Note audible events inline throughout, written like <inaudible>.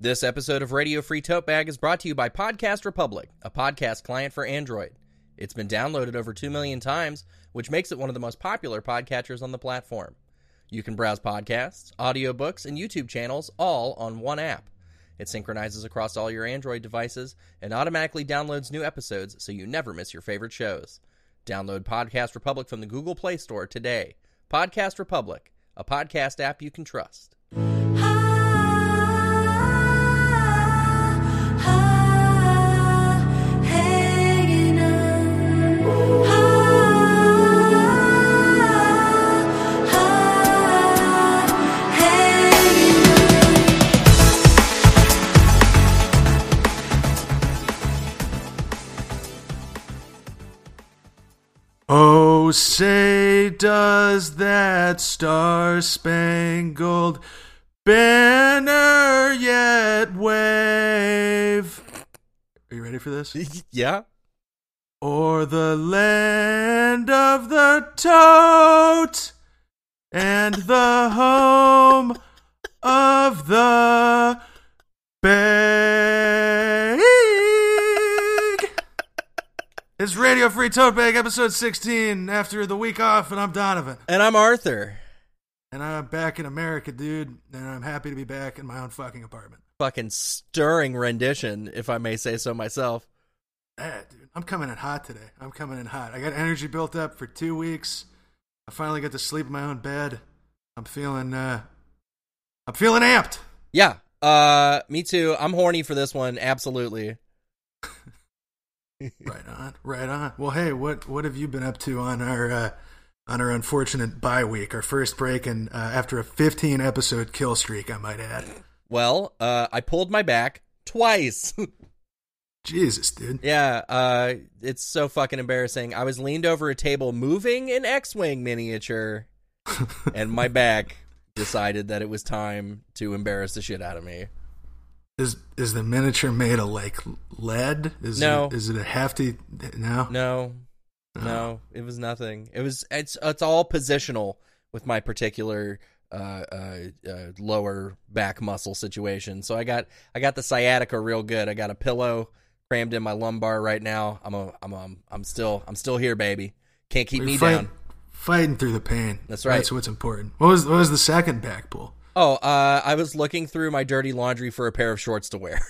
This episode of Radio Free Tote Bag is brought to you by Podcast Republic, a podcast client for Android. It's been downloaded over 2 million times, which makes it one of the most popular podcatchers on the platform. You can browse podcasts, audiobooks, and YouTube channels all on one app. It synchronizes across all your Android devices and automatically downloads new episodes so you never miss your favorite shows. Download Podcast Republic from the Google Play Store today. Podcast Republic, a podcast app you can trust. Oh, say does that star spangled banner yet wave? Are you ready for this? <laughs> yeah? Or the land of the tote and the home of the bag. It's Radio Free Tote Bag, episode 16, after the week off, and I'm Donovan. And I'm Arthur. And I'm back in America, dude, and I'm happy to be back in my own fucking apartment. Fucking stirring rendition, if I may say so myself. Yeah, dude, I'm coming in hot today. I'm coming in hot. I got energy built up for two weeks. I finally got to sleep in my own bed. I'm feeling, uh, I'm feeling amped. Yeah, uh, me too. I'm horny for this one, absolutely. <laughs> right on, right on. Well, hey, what what have you been up to on our uh, on our unfortunate bye week, our first break, and uh, after a 15 episode kill streak, I might add. Well, uh, I pulled my back twice. <laughs> Jesus, dude. Yeah, uh, it's so fucking embarrassing. I was leaned over a table moving an X-wing miniature, <laughs> and my back decided that it was time to embarrass the shit out of me. Is is the miniature made of like lead? Is No. It, is it a hefty? No. No, Oh. no, it was nothing. It was it's it's all positional with my particular uh, uh, uh, lower back muscle situation. So I got I got the sciatica real good. I got a pillow crammed in my lumbar right now. I'm a I'm a, I'm still I'm still here, baby. Can't keep You're me down. Fighting through the pain. That's right. That's what's important. What was what was the second back pull? Oh, uh, I was looking through my dirty laundry for a pair of shorts to wear.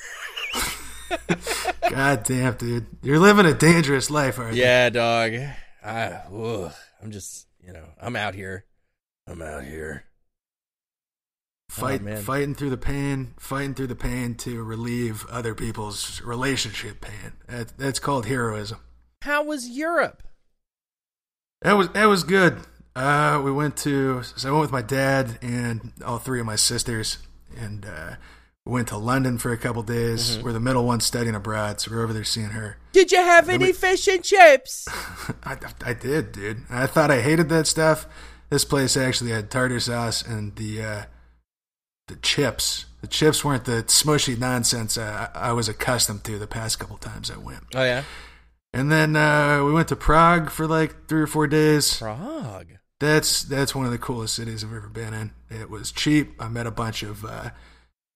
<laughs> God damn, dude, you're living a dangerous life, aren't you? yeah, dog. I, ugh, I'm just you know I'm out here. I'm out here. Fight, Oh, fighting through the pain, fighting through the pain to relieve other people's relationship pain. That, that's called heroism. How was Europe? That was that was good. Uh, we went to so I went with my dad and all three of my sisters, and uh, we went to London for a couple days. Mm-hmm. We're the middle one studying abroad, so we're over there seeing her. Did you have any fish and chips? <laughs> I, I did, dude. I thought I hated that stuff. This place actually had tartar sauce and the uh, the chips. The chips weren't the smushy nonsense I I was accustomed to the past couple times I went. Oh yeah, And then uh, we went to Prague for like three or four days. Prague. That's that's one of the coolest cities I've ever been in. It was cheap. I met a bunch of uh,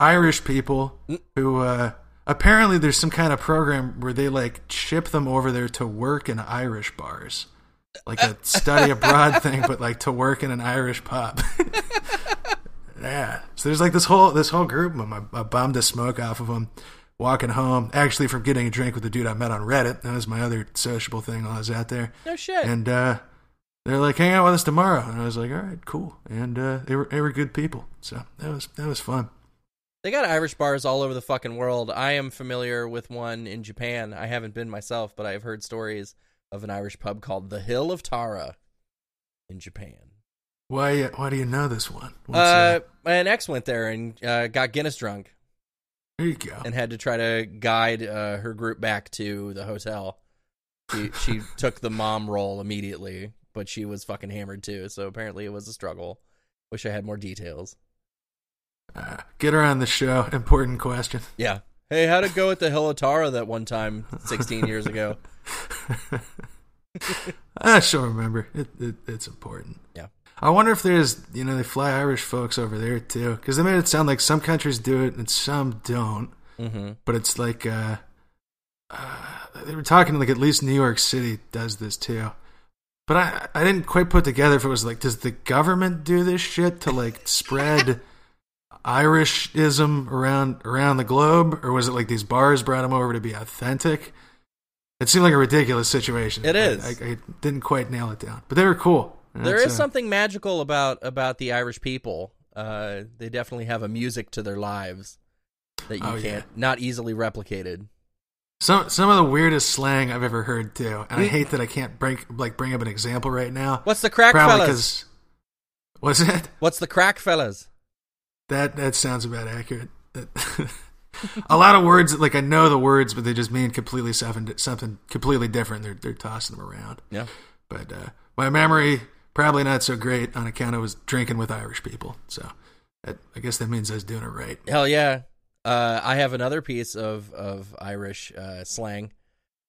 Irish people who uh, apparently there's some kind of program where they like ship them over there to work in Irish bars, like a study abroad thing, but like to work in an Irish pub. <laughs> yeah. So there's like this whole this whole group of them. I, I bummed a smoke off of them. Walking home, actually from getting a drink with the dude I met on Reddit. That was my other sociable thing while I was out there No shit. and uh, they're like, "Hang out with us tomorrow," and I was like, "All right, cool." And uh, they were they were good people, so that was that was fun. they got Irish bars all over the fucking world. I am familiar with one in Japan. I haven't been myself, but I've heard stories of an Irish pub called the Hill of Tara in Japan. Why why do you know this one? What's, Uh, my ex went there and uh, got Guinness drunk there you go. and had to try to guide uh, her group back to the hotel. She she <laughs> took the mom role immediately, but she was fucking hammered too. So apparently it was a struggle. Wish I had more details. Uh, get her on the show. <laughs> Important question. Yeah. Hey, how'd it go at the Hill of Tara that one time 16 years ago? <laughs> I shall remember. It, it, it's important. Yeah. I wonder if there's, you know, they fly Irish folks over there too, because they made it sound like some countries do it and some don't. Mm-hmm. But it's like uh, uh, they were talking like at least New York City does this too. But I I didn't quite put together if it was like does the government do this shit to like spread Irishism around around the globe, or was it like these bars brought them over to be authentic? It seemed like a ridiculous situation. It is. I, I, I didn't quite nail it down, but they were cool. And There is uh, something magical about about the Irish people. Uh, they definitely have a music to their lives that you Oh, can't not easily replicated. Some some of the weirdest slang I've ever heard too, and I hate that I can't bring like bring up an example right now. What's the crack, Probably fellas? was it What's the crack, fellas? that that sounds about accurate. <laughs> a lot of words like I know the words, but they just mean completely something something completely different. They're they're tossing them around. Yeah. But uh, my memory probably not so great on account I was drinking with Irish people. So that, I guess that means I was doing it right. Hell yeah. Uh, I have another piece of of Irish uh, slang.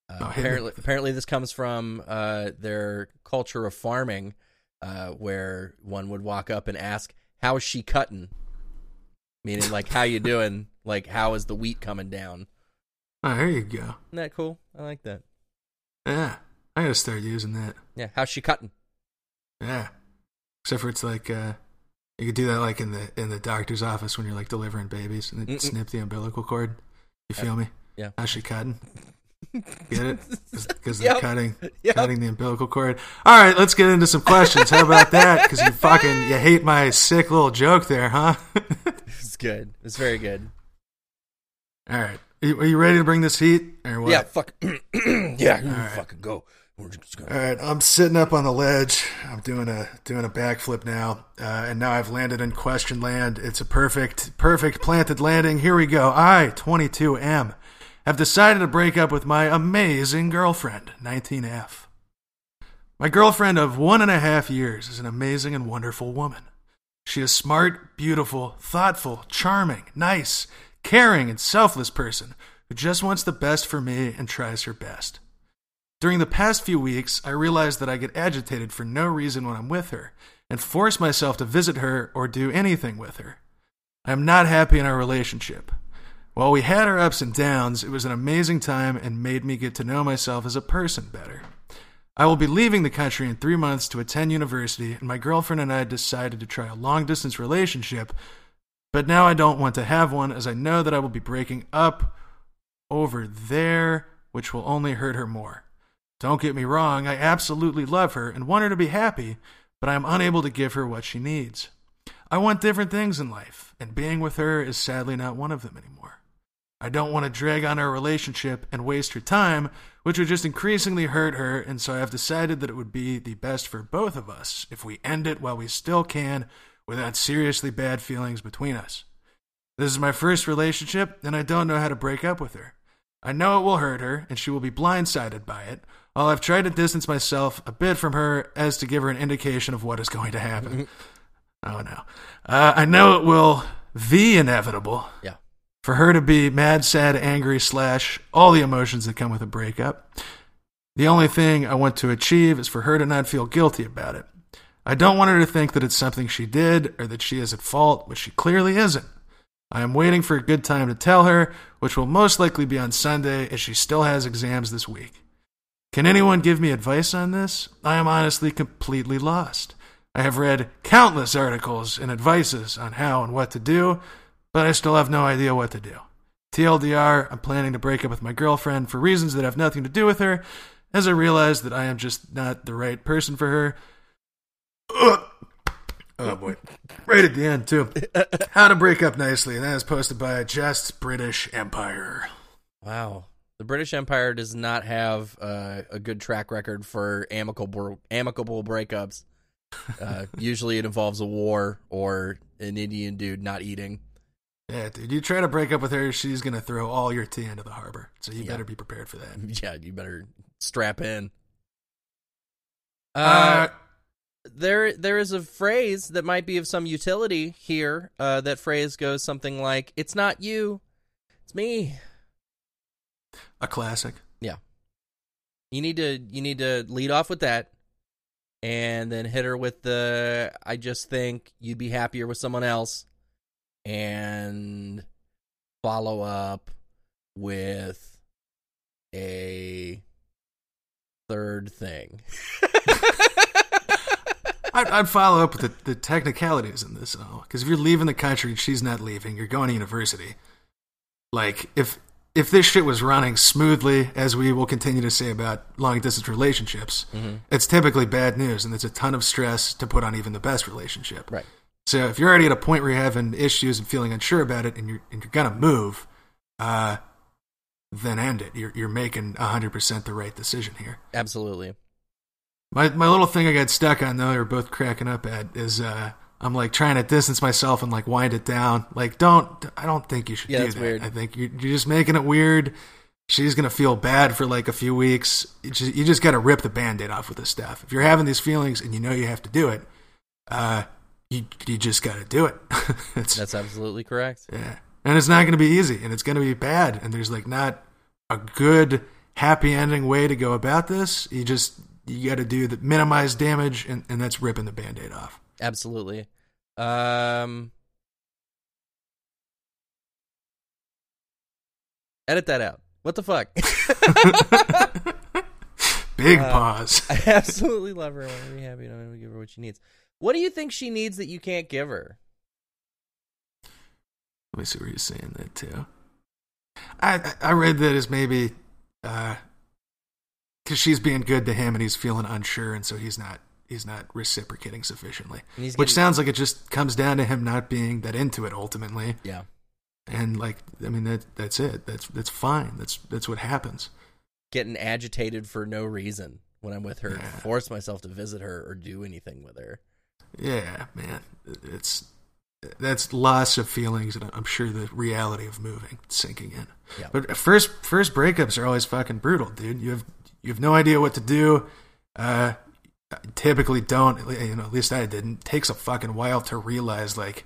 Uh, Oh, apparently, apparently, this comes from uh, their culture of farming, uh, where one would walk up and ask, "How's she cutting?" Meaning, like, "How you doing?" Like, "How is the wheat coming down?" Oh, there you go. Isn't that cool? I like that. Yeah, I gotta start using that. Yeah, how's she cutting? Yeah. Except for it's like uh you could do that like in the in the doctor's office when you're like delivering babies and then snip the umbilical cord. You feel me? yeah. How's she cutting? Get it? Because <laughs> they're cutting Yep. cutting the umbilical cord. All right, let's get into some questions. How about that? Because you fucking you hate my sick little joke there, huh? <laughs> It's good. It's very good. All right, are you, are you ready to bring this heat or what? Yeah, fuck. <clears throat> yeah, right. fucking go. We're just gonna. right, I'm sitting up on the ledge. I'm doing a doing a backflip now, uh, and now I've landed in question land. It's a perfect perfect planted landing. Here we go. I, 22M, have decided to break up with my amazing girlfriend, 19F. My girlfriend of one and a half years is an amazing and wonderful woman. She is smart, beautiful, thoughtful, charming, nice, caring, and selfless person who just wants the best for me and tries her best. During the past few weeks, I realized that I get agitated for no reason when I'm with her and force myself to visit her or do anything with her. I am not happy in our relationship. While we had our ups and downs, it was an amazing time and made me get to know myself as a person better. I will be leaving the country in three months to attend university, and my girlfriend and I decided to try a long distance relationship, but now I don't want to have one as I know that I will be breaking up over there, which will only hurt her more. Don't get me wrong, I absolutely love her and want her to be happy, but I am unable to give her what she needs. I want different things in life, and being with her is sadly not one of them anymore. I don't want to drag on our relationship and waste her time, which would just increasingly hurt her, and so I have decided that it would be the best for both of us if we end it while we still can without seriously bad feelings between us. This is my first relationship, and I don't know how to break up with her. I know it will hurt her, and she will be blindsided by it, while I've tried to distance myself a bit from her as to give her an indication of what is going to happen. oh no. Uh, I know it will be inevitable Yeah. for her to be mad, sad, angry, slash all the emotions that come with a breakup. The only thing I want to achieve is for her to not feel guilty about it. I don't want her to think that it's something she did or that she is at fault, which she clearly isn't. I am waiting for a good time to tell her, which will most likely be on Sunday as she still has exams this week. Can anyone give me advice on this? I am honestly completely lost. I have read countless articles and advices on how and what to do, but I still have no idea what to do. TLDR, I'm planning to break up with my girlfriend for reasons that have nothing to do with her, as I realize that I am just not the right person for her. <coughs> Oh boy. Right at the end, too. How to break up nicely, and that is posted by Just British Empire. Wow. The British Empire does not have uh, a good track record for amicable amicable breakups. <laughs> Uh, usually, it involves a war or an Indian dude not eating. Yeah, dude, you try to break up with her, she's going to throw all your tea into the harbor. So you Yeah. better be prepared for that. <laughs> Yeah, you better strap in. Uh, Uh, there, there is a phrase that might be of some utility here. Uh, that phrase goes something like, "It's not you, it's me." A classic. Yeah. You need to, you need to lead off with that, and then hit her with the I just think you'd be happier with someone else and follow up with a third thing. <laughs> I'd, I'd follow up with the, the technicalities in this, though, because if you're leaving the country and she's not leaving, you're going to university. Like if if this shit was running smoothly, as we will continue to say about long distance relationships, Mm-hmm. it's typically bad news, and it's a ton of stress to put on even the best relationship. Right. So if you're already at a point where you're having issues and feeling unsure about it, and you're and you're gonna move, uh, then end it. You're you're making hundred percent the right decision here. Absolutely. My my little thing I got stuck on though, we're both cracking up at is uh I'm like trying to distance myself and like wind it down. Like don't I don't think you should Yeah, do that. weird. I think you're, you're just making it weird. She's gonna feel bad for like a few weeks. You just, you just got to rip the band-aid off with this stuff. If you're having these feelings and you know you have to do it, uh, you you just got to do it. <laughs> That's absolutely correct. yeah, and it's not going to be easy, and it's going to be bad, and there's like not a good happy ending way to go about this. You just you got to do the minimize damage, and, and that's ripping the band-aid off. Absolutely. Um Edit that out. What the fuck? <laughs> Big Uh, pause. <laughs> I absolutely love her. I want to be happy. I'm going to give her what she needs. What do you think she needs that you can't give her? Let me see where you're saying that too. I I- I read that as maybe because she's being good to him and he's feeling unsure, and so he's not he's not reciprocating sufficiently. Which getting- sounds like it just comes down to him not being that into it ultimately. Yeah. And like I mean that that's it. That's that's fine. That's that's what happens. Getting agitated for no reason when I'm with her. Yeah. Force myself to visit her or do anything with her. Yeah, man. It's that's loss of feelings and I'm sure the reality of moving sinking in. Yeah. But first first breakups are always fucking brutal, dude. You have you have no idea what to do. Uh typically don't you know, at least I didn't. It takes a fucking while to realize like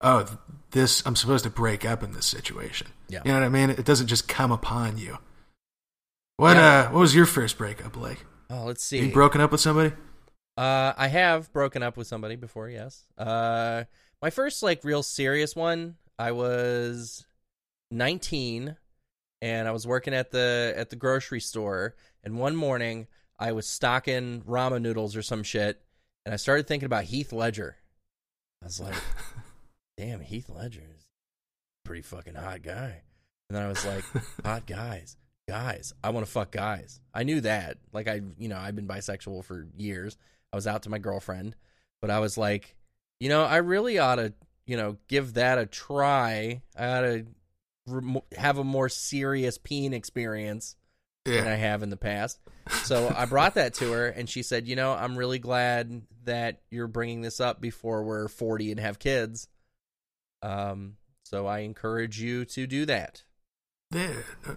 oh, this I'm supposed to break up in this situation. Yeah. You know what I mean? It doesn't just come upon you. What Yeah. uh what was your first breakup like? Oh, let's see. You broken up with somebody? Uh, I have broken up with somebody before. Yes. Uh, my first like real serious one. I was 19, and I was working at the at the grocery store. And one morning, I was stocking ramen noodles or some shit, and I started thinking about Heath Ledger. I was like, <laughs> "Damn, Heath Ledger is a pretty fucking hot guy." And then I was like, <laughs> "Hot guys." Guys, I want to fuck guys. I knew that. Like I, you know, I've been bisexual for years. I was out to my girlfriend, but I was like, you know, I really ought to, you know, give that a try. I ought to rem- have a more serious peen experience than I have in the past. So I brought that to her, and she said, you know, I'm really glad that you're bringing this up before we're 40 and have kids. Um, so I encourage you to do that. Yeah, no,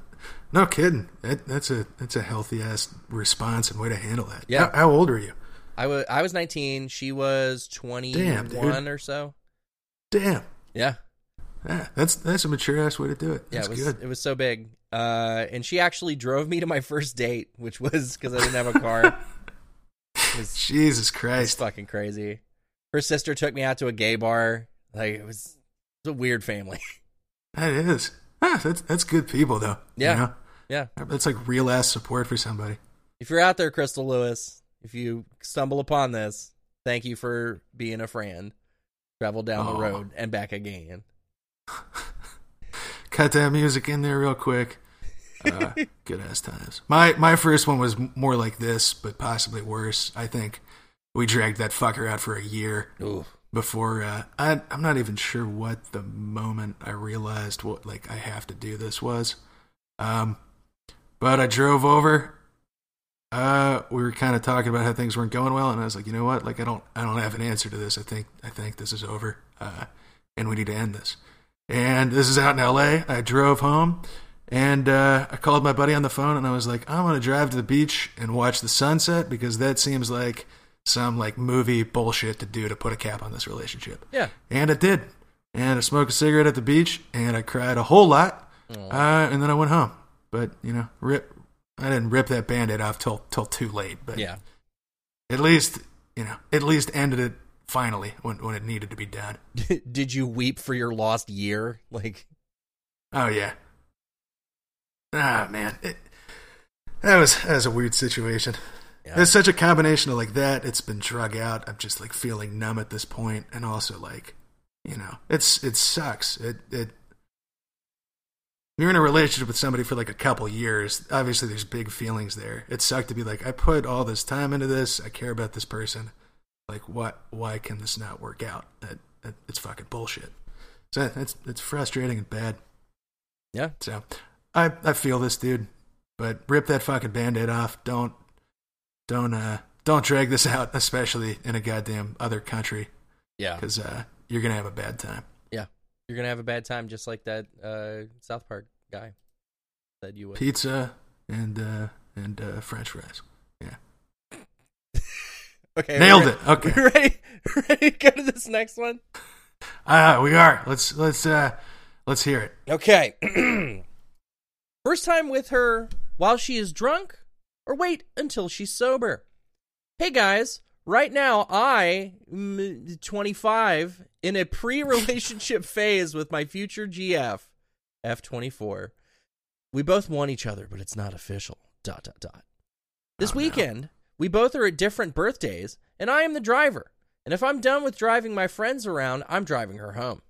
no kidding. That, that's a that's a healthy ass response and way to handle that. Yeah. How, how old are you? I was I was 19. She was 21 dude. or so. Damn. Yeah. Yeah, that's that's a mature ass way to do it. Yeah, it was good. it was so big. Uh, and she actually drove me to my first date, which was because I didn't have a car. <laughs> was Jesus Christ. fucking crazy. Her sister took me out to a gay bar. Like it was, it was a weird family. <laughs> That is. Ah, that's that's good people though. you Yeah. know? yeah. That's like real ass support for somebody. If you're out there, Crystal Lewis, if you stumble upon this, thank you for being a friend. Travel down the road and back again. <laughs> Cut that music in there real quick. Uh, <laughs> good ass times. My my first one was more like this, but possibly worse. I think we dragged that fucker out for a year. Ooh. before uh, I, I'm not even sure what the moment I realized what like I have to do this was. Um, but I drove over. Uh, we were kind of talking about how things weren't going well, and I was like, you know what? Like, I don't, I don't have an answer to this. I think, I think this is over, uh, and we need to end this. And this is out in L.A. I drove home, and uh, I called my buddy on the phone, and I was like, I'm gonna drive to the beach and watch the sunset because that seems like some like movie bullshit to do to put a cap on this relationship. Yeah. And it did. And I smoked a cigarette at the beach, and I cried a whole lot. Uh, and then I went home. But you know, rip. I didn't rip that band-aid off till till too late. But Yeah. at least you know, at least ended it finally when when it needed to be done. <laughs> Did you weep for your lost year? Like, Oh yeah. Ah man, it, that was that was a weird situation. Yeah. It's such a combination of like that. It's been drug out. I'm just like feeling numb at this point, and also like, you know, it's it sucks. It it. You're in a relationship with somebody for like a couple years. Obviously, there's big feelings there. It sucked to be like, I put all this time into this. I care about this person. Like, what? Why can this not work out? That, that it's fucking bullshit. So it's it's frustrating and bad. yeah. So I I feel this dude, but rip that fucking band-aid off. Don't don't uh don't drag this out, especially in a goddamn other country, Yeah. because uh, you're gonna have a bad time. Yeah, you're going to have a bad time just like that uh, South Park guy said you would. Pizza and uh and uh, French fries. Yeah. <laughs> okay. Nailed it. Okay. Ready, <laughs> ready to go to this next one? Ah, we are. Let's let's uh let's hear it. Okay. <clears throat> First time with her while she is drunk, or wait until she's sober? Hey guys, right now I, mm, 25, in a pre relationship <laughs> phase with my future GF, F24. We both want each other, but it's not official. Dot, dot, dot. This Oh, no. weekend, we both are at different birthdays, and I am the driver. And if I'm done with driving my friends around, I'm driving her home.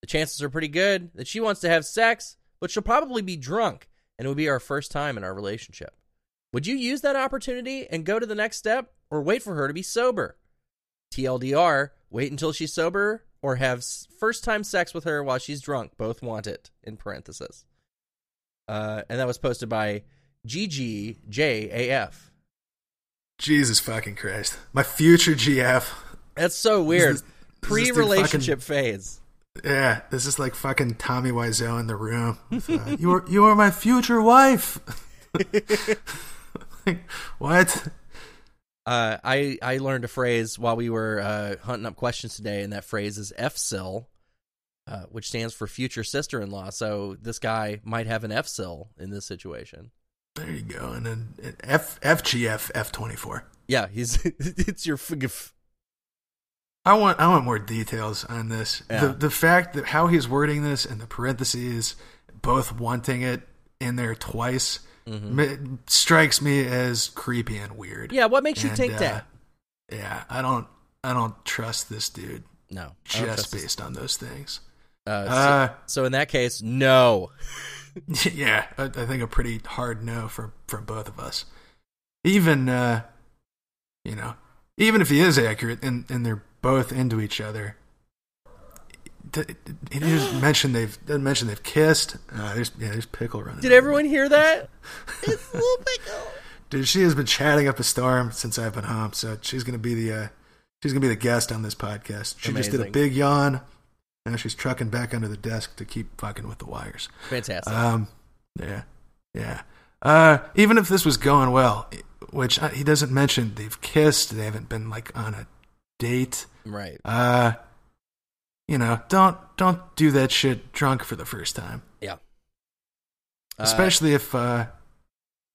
The chances are pretty good that she wants to have sex, but she'll probably be drunk, and it would be our first time in our relationship. Would you use that opportunity and go to the next step, or wait for her to be sober? TLDR, wait until she's sober, or have first time sex with her while she's drunk. Both want it, in parenthesis. Uh, and that was posted by GGJAF. Jesus fucking Christ. My future GF. That's so weird. Pre relationship phase. Yeah, this is like fucking Tommy Wiseau in the room. with, uh, <laughs> you are you are my future wife. <laughs> Like, what? Uh, I I learned a phrase while we were uh, hunting up questions today, and that phrase is FSIL, uh, which stands for future sister in law. So this guy might have an FSIL in this situation. There you go. And then F FGF F twenty four. Yeah, he's <laughs> it's your f- I want I want more details on this. Yeah. The the fact that how he's wording this and the parentheses, both wanting it in there twice, ma- strikes me as creepy and weird. Mm-hmm. yeah. What makes you And, think uh, that? Yeah, I don't I don't trust this dude No, just based on those things. Uh, so, Uh, so in that case, no. <laughs> yeah, I, I think a pretty hard no from from both of us. Even uh, you know, even if he is accurate and and they're both into each other, d- d- he didn't mention they've didn't mention they've kissed. Uh, there's yeah, there's pickle running. Did everyone hear that? <laughs> it's little pickle. Dude, she has been chatting up a storm since I've been home, so she's gonna be the uh, she's gonna be the guest on this podcast. She just did a big yawn. Now she's trucking back under the desk to keep fucking with the wires. Fantastic. Um, yeah, yeah. Uh, even if this was going well, which uh, he doesn't mention, they've kissed. They haven't been like on a date. right. Uh, you know, don't don't do that shit drunk for the first time, Yeah. Uh, especially if uh,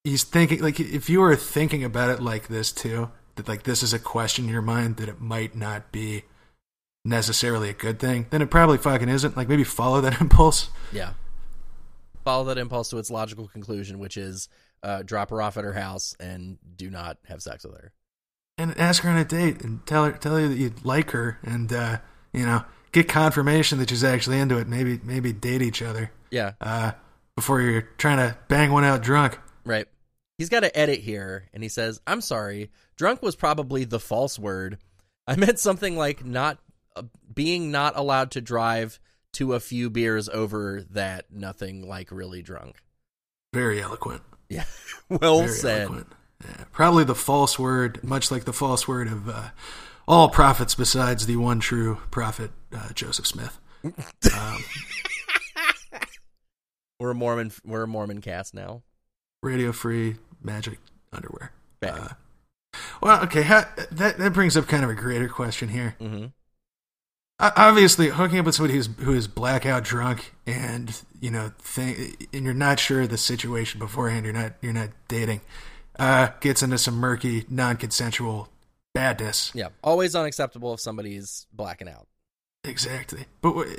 he's thinking like if you were thinking about it like this too, that like this is a question in your mind that it might not be necessarily a good thing, then it probably fucking isn't. Like maybe follow that <laughs> impulse. Yeah. Follow that impulse to its logical conclusion, which is uh, drop her off at her house and do not have sex with her. and ask her on a date and tell her tell her that you like her and uh, you know get confirmation that she's actually into it. Maybe maybe date each other Yeah, uh, before you're trying to bang one out drunk. right. He's got to edit here, and he says, "I'm sorry. Drunk was probably the false word. I meant something like not uh, being not allowed to drive to a few beers over that. Nothing like really drunk. Very eloquent. Yeah, <laughs> well Very said. eloquent. Yeah, probably the false word, much like the false word of uh, all prophets besides the one true prophet uh, Joseph Smith. <laughs> Um, We're a Mormon. We're a Mormon cast now. radio free magic underwear. Uh, well, okay, ha- that that brings up kind of a greater question here. hmm O- obviously hooking up with somebody who's who is blackout drunk and you know think, and you're not sure of the situation beforehand you're not you're not dating uh gets into some murky non-consensual badness. Yeah, always unacceptable if somebody's blacking out. Exactly. But w-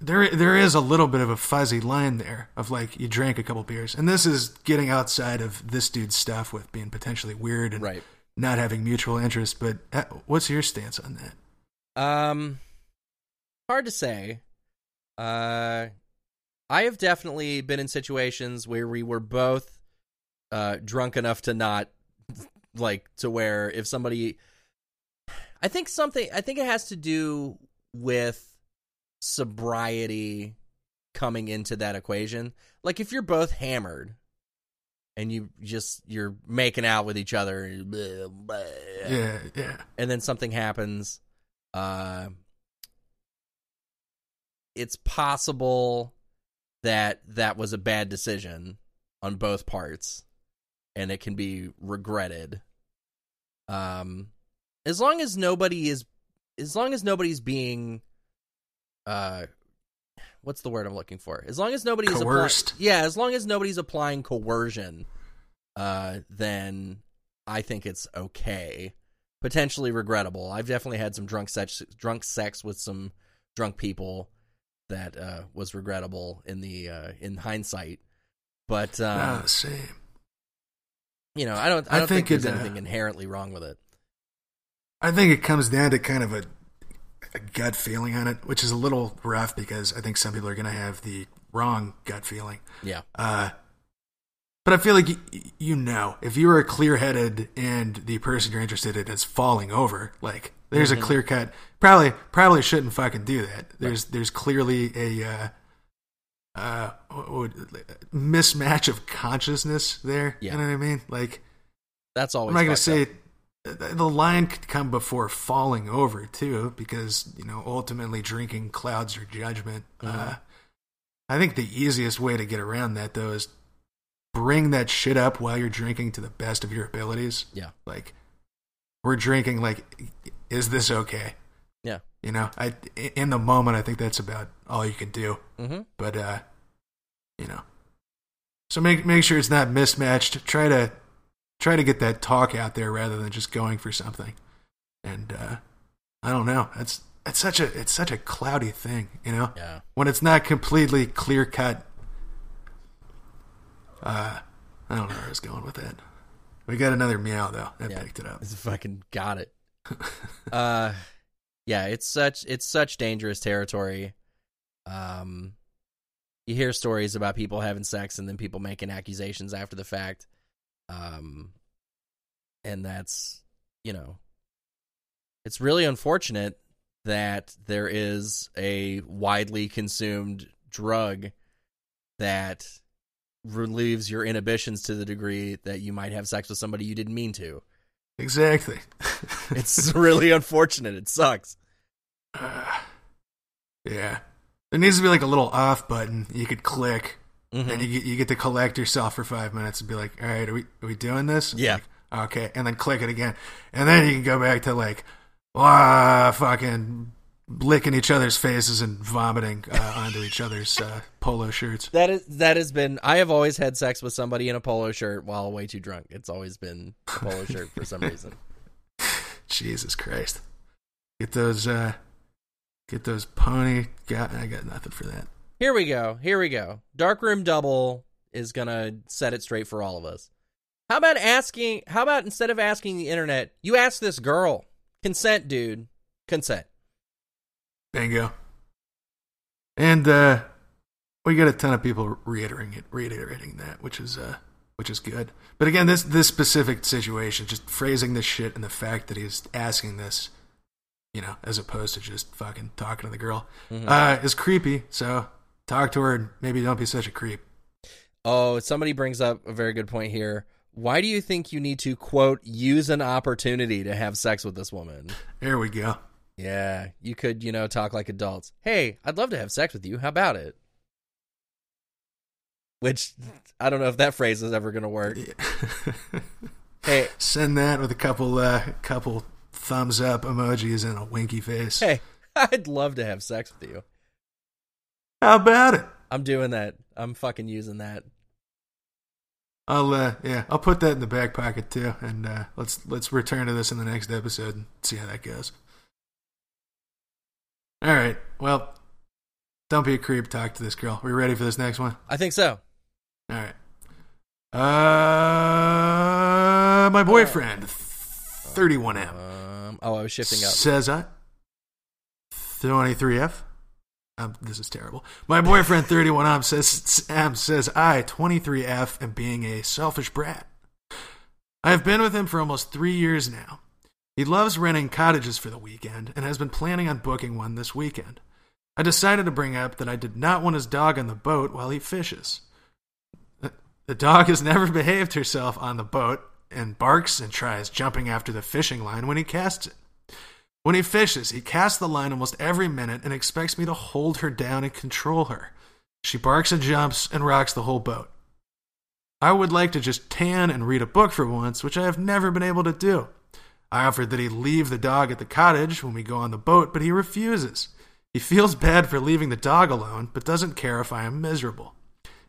there there is a little bit of a fuzzy line there of like you drank a couple beers, and this is getting outside of this dude's stuff with being potentially weird and Right. not having mutual interest. But uh, what's your stance on that? Um, hard to say. Uh, I have definitely been in situations where we were both uh drunk enough to not like to where if somebody I think something I think it has to do with sobriety coming into that equation. Like if you're both hammered and you just you're making out with each other Yeah, yeah. and then something happens uh it's possible that that was a bad decision on both parts and it can be regretted. Um as long as nobody is as long as nobody's being uh what's the word i'm looking for? As long as nobody's apply- Coerced. yeah as long as nobody's applying coercion uh then i think it's okay. Potentially regrettable. I've definitely had some drunk sex drunk sex with some drunk people that uh was regrettable in the uh in hindsight but um Ah, same. you know i don't i I don't think, think there's it, uh, anything inherently wrong with it I think it comes down to kind of a, a gut feeling on it, which is a little rough because I think some people are going to have the wrong gut feeling. yeah Uh, but I feel like you, you know, if you are clear headed and the person you're interested in is falling over, like there's Mm-hmm. a clear cut. Probably, probably shouldn't fucking do that. There's, there's clearly a uh, uh, mismatch of consciousness there. Yeah. You know what I mean? Like, that's always I'm not going to say up. the the line could come before falling over too, because you know ultimately drinking clouds your judgment. Mm-hmm. Uh, I think the easiest way to get around that though is bring that shit up while you're drinking to the best of your abilities. yeah Like we're drinking, like is this okay? yeah You know, I in the moment I think that's about all you can do. mm-hmm But uh, you know, so make make sure it's not mismatched. Try to try to get that talk out there rather than just going for something. And uh, I don't know. It's it's such a it's such a cloudy thing, you know. yeah When it's not completely clear cut. Uh, I don't know where I was going with that. We got another meow though. That Yeah. picked it up. It's fucking got it. <laughs> uh yeah, it's such it's such dangerous territory. Um you hear stories about people having sex and then people making accusations after the fact. Um and that's, you know, it's really unfortunate that there is a widely consumed drug that relieves your inhibitions to the degree that you might have sex with somebody you didn't mean to. Exactly. <laughs> It's really unfortunate. It sucks. Uh, <sighs> yeah. There needs to be like a little off button you could click, Mhm. and you get, you get to collect yourself for five minutes and be like, all right, are we are we doing this? Yeah. Like, okay, and then click it again, and then you can go back to like, ah, fucking licking each other's faces and vomiting uh, onto each other's uh, polo shirts. That is that has been. I have always had sex with somebody in a polo shirt while way too drunk. It's always been a polo shirt for some reason. <laughs> Jesus Christ. Get those, uh, get those pony. Got, I got nothing for that. Here we go. Here we go. Darkroom Double is gonna set it straight for all of us. How about asking? How about instead of asking the internet, you ask this girl? Consent, dude. Consent. Bingo. And uh we got a ton of people reiterating it, reiterating that, which is uh which is good. But again, this this specific situation, just phrasing this shit and the fact that he's asking this, you know, as opposed to just fucking talking to the girl, uh, is creepy. So talk to her and maybe don't be such a creep. Oh, somebody brings up a very good point here. Why do you think you need to quote use an opportunity to have sex with this woman? There we go. Yeah, you could, you know, talk like adults. Hey, I'd love to have sex with you. How about it? Which I don't know if that phrase is ever going to work. <laughs> Hey, Send that with a couple uh couple thumbs up emojis and a winky face. hey, <laughs> I'd love to have sex with you. How about it? I'm doing that. I'm fucking using that. I'll uh, yeah, I'll put that in the back pocket too, and uh, let's let's return to this in the next episode and see how that goes. All right, well, don't be a creep. Talk to this girl. Are We ready for this next one? I think so. All right. Uh, my boyfriend, 31M, Um, oh, I was shifting up. says I 23F. Um, this is terrible. My boyfriend, 31M, says M says I, 23F, am being a selfish brat. I have been with him for almost three years now. He loves renting cottages for the weekend and has been planning on booking one this weekend. I decided to bring up that I did not want his dog on the boat while he fishes. The dog has never <laughs> behaved herself on the boat and barks and tries jumping after the fishing line when he casts it. When he fishes, he casts the line almost every minute and expects me to hold her down and control her. She barks and jumps and rocks the whole boat. I would like to just tan and read a book for once, which I have never been able to do. I offered that he leave the dog at the cottage when we go on the boat, but he refuses. He feels bad for leaving the dog alone, but doesn't care if I am miserable.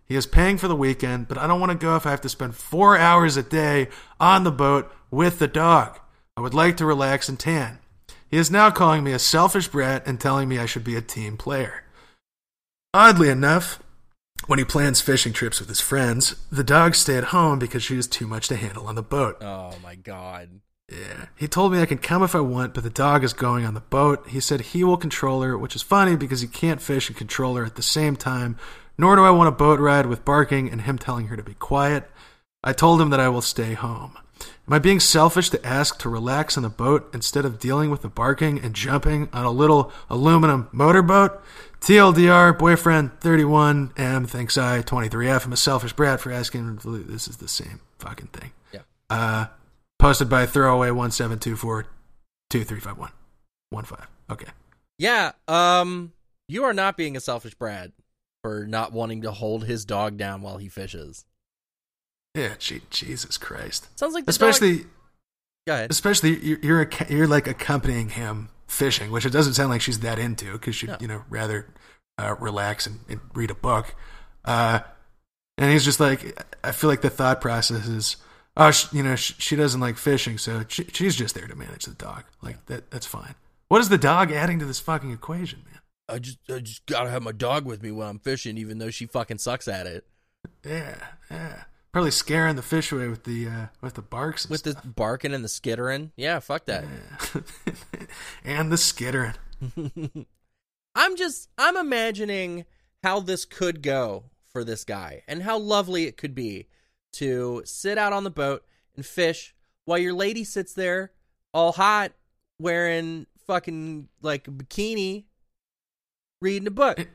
He is paying for the weekend, but I don't want to go if I have to spend four hours a day on the boat with the dog. I would like to relax and tan. He is now calling me a selfish brat and telling me I should be a team player. Oddly enough, when he plans fishing trips with his friends, the dogs stay at home because she is too much to handle on the boat. Oh my god. Yeah. He told me I can come if I want, but the dog is going on the boat. He said he will control her, which is funny because he can't fish and control her at the same time, nor do I want a boat ride with barking and him telling her to be quiet. I told him that I will stay home. Am I being selfish to ask to relax on the boat instead of dealing with the barking and jumping on a little aluminum motorboat? TLDR, boyfriend 31M thinks I 23F. I'm a selfish brat for asking. This is the same fucking thing. Yeah. Uh, posted by throwaway one seven two four two three five one one five. Okay. Yeah, um you are not being a selfish Brad for not wanting to hold his dog down while he fishes. Yeah. Gee, Jesus Christ. Sounds like the Especially, dog... Go ahead. especially you're you're, a, you're like accompanying him fishing, which it doesn't sound like she's that into because she'd No. you know rather uh, relax and, and read a book. Uh, and he's just like, I feel like the thought process is, oh, sh- you know, sh- she doesn't like fishing, so she, she's just there to manage the dog. Like that, that's fine. What is the dog adding to this fucking equation, man? I just I just gotta have my dog with me when I'm fishing, even though she fucking sucks at it. Yeah, yeah. Probably scaring the fish away with the uh, with the barks and With the barking and the skittering. Yeah, fuck that. Yeah. <laughs> and the skittering. <laughs> I'm just I'm imagining how this could go for this guy and how lovely it could be to sit out on the boat and fish while your lady sits there all hot wearing fucking like a bikini reading a book.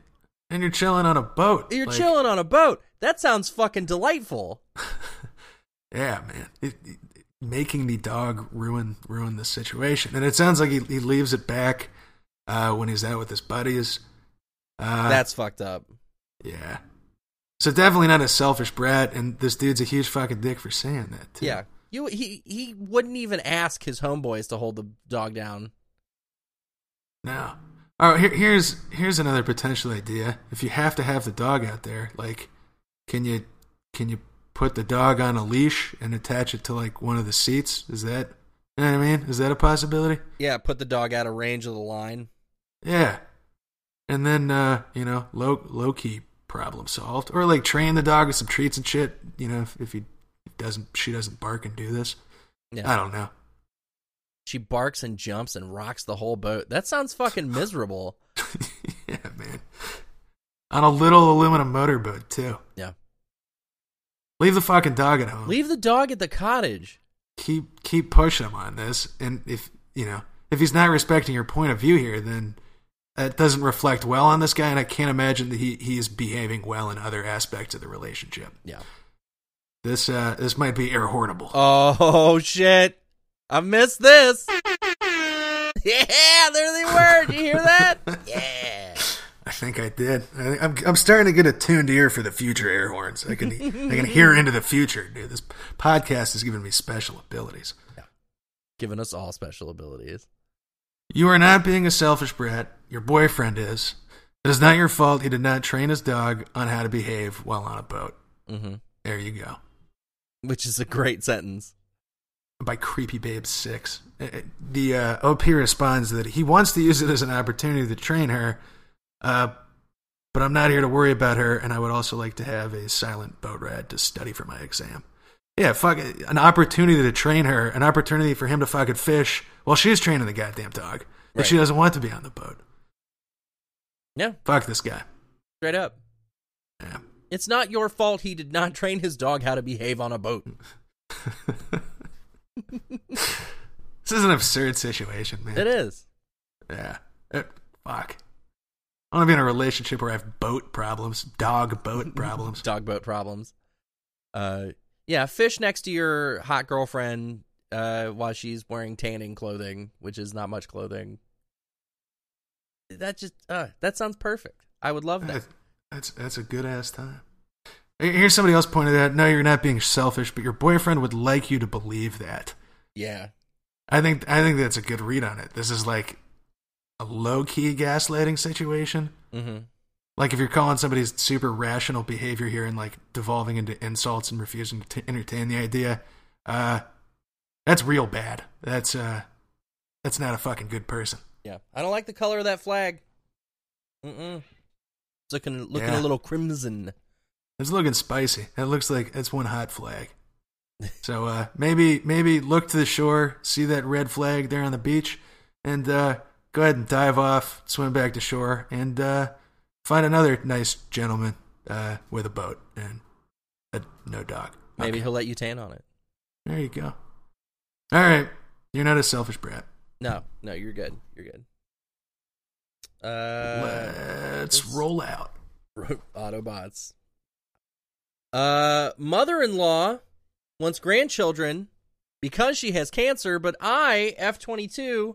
And you're chilling on a boat. You're Like, chilling on a boat. That sounds fucking delightful. <laughs> Yeah, man. It, it- making the dog ruin ruin the situation, and it sounds like he, he leaves it back uh, when he's out with his buddies. Uh, That's fucked up. yeah. So definitely not a selfish brat, and this dude's a huge fucking dick for saying that too. Yeah. You he he wouldn't even ask his homeboys to hold the dog down. No. All right, here, here's here's another potential idea. If you have to have the dog out there, like, can you can you put the dog on a leash and attach it to like one of the seats? Is that you know what I mean? Is that a possibility? Yeah, put the dog out of range of the line. Yeah. And then uh, you know, low low key problem solved. Or like train the dog with some treats and shit, you know, if, if he doesn't she doesn't bark and do this. Yeah. I don't know. She barks and jumps and rocks the whole boat. That sounds fucking miserable. <laughs> yeah, man. On a little aluminum motorboat too. Yeah. Leave the fucking dog at home. Leave the dog at the cottage. keep keep pushing him on this and if you know if he's not respecting your point of view here then that doesn't reflect well on this guy and i can't imagine that he, he is behaving well in other aspects of the relationship Yeah. this uh this might be air horrible Oh <laughs> shit. I missed this. <laughs> Yeah, there they were. Did you hear that? <laughs> Yeah. i think i did I, I'm, I'm starting to get a tuned ear for the future air horns i can i can hear into the future dude this podcast has given me special abilities Yeah. Giving us all special abilities. You are not being a selfish brat. Your boyfriend is. It is not your fault he did not train his dog on how to behave while on a boat. Mm-hmm. There you go. which is a great sentence. By Creepy Babe 6. Uh, The uh, OP responds that he wants to use it as an opportunity to train her, uh, but I'm not here to worry about her, and I would also like to have a silent boat ride to study for my exam. Yeah, fuck it. An opportunity to train her, an opportunity for him to fucking fish while she's training the goddamn dog that she doesn't want to be on the boat. Yeah, Fuck this guy. straight up. Yeah. It's not your fault he did not train his dog how to behave on a boat. <laughs> This is an absurd situation, man. It is. Yeah. Uh, fuck. I want to be in a relationship where I have boat problems, dog boat <laughs> problems. Dog boat problems. Uh, yeah, fish next to your hot girlfriend uh, while she's wearing tanning clothing, which is not much clothing. That just uh, that sounds perfect. I would love that. That- That's that's a good ass time. Here's somebody else pointed out. No, you're not being selfish, but your boyfriend would like you to believe that. Yeah, I think I think that's a good read on it. This is like a low key gaslighting situation. hmm Like if you're calling somebody's super rational behavior here and like devolving into insults and refusing to entertain the idea, uh, that's real bad. That's uh, that's not a fucking good person. yeah. I don't like the color of that flag. Mm-mm. It's looking looking Yeah. a little crimson. It's looking spicy. It looks like it's one hot flag. <laughs> So uh, maybe maybe look to the shore, see that red flag there on the beach, and uh, go ahead and dive off, swim back to shore, and uh, find another nice gentleman uh, with a boat and a, no dog. Maybe Okay. he'll let you tan on it. There you go. All right, you're not a selfish brat. No, no, you're good. You're good. Uh, Let's roll out. <laughs> Autobots. Uh, mother-in-law wants grandchildren because she has cancer, but I, F22,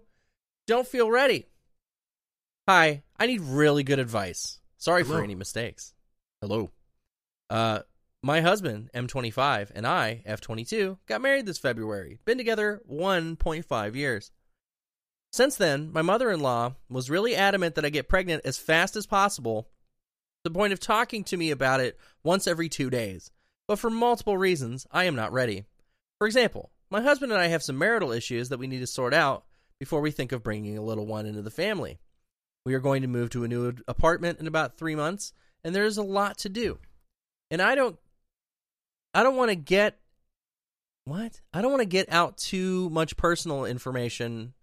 don't feel ready. Hi, I need really good advice. Sorry for any mistakes. Hello. Uh, my husband, M25, and I, F22, got married this February. Been together 1.5 years. Since then, my mother in law was really adamant that I get pregnant as fast as possible, to the point of talking to me about it once every two days. But for multiple reasons, I am not ready. For example, my husband and I have some marital issues that we need to sort out before we think of bringing a little one into the family. We are going to move to a new apartment in about three months, and there is a lot to do. And I don't, I don't want to get, what? I don't want to get out too much personal information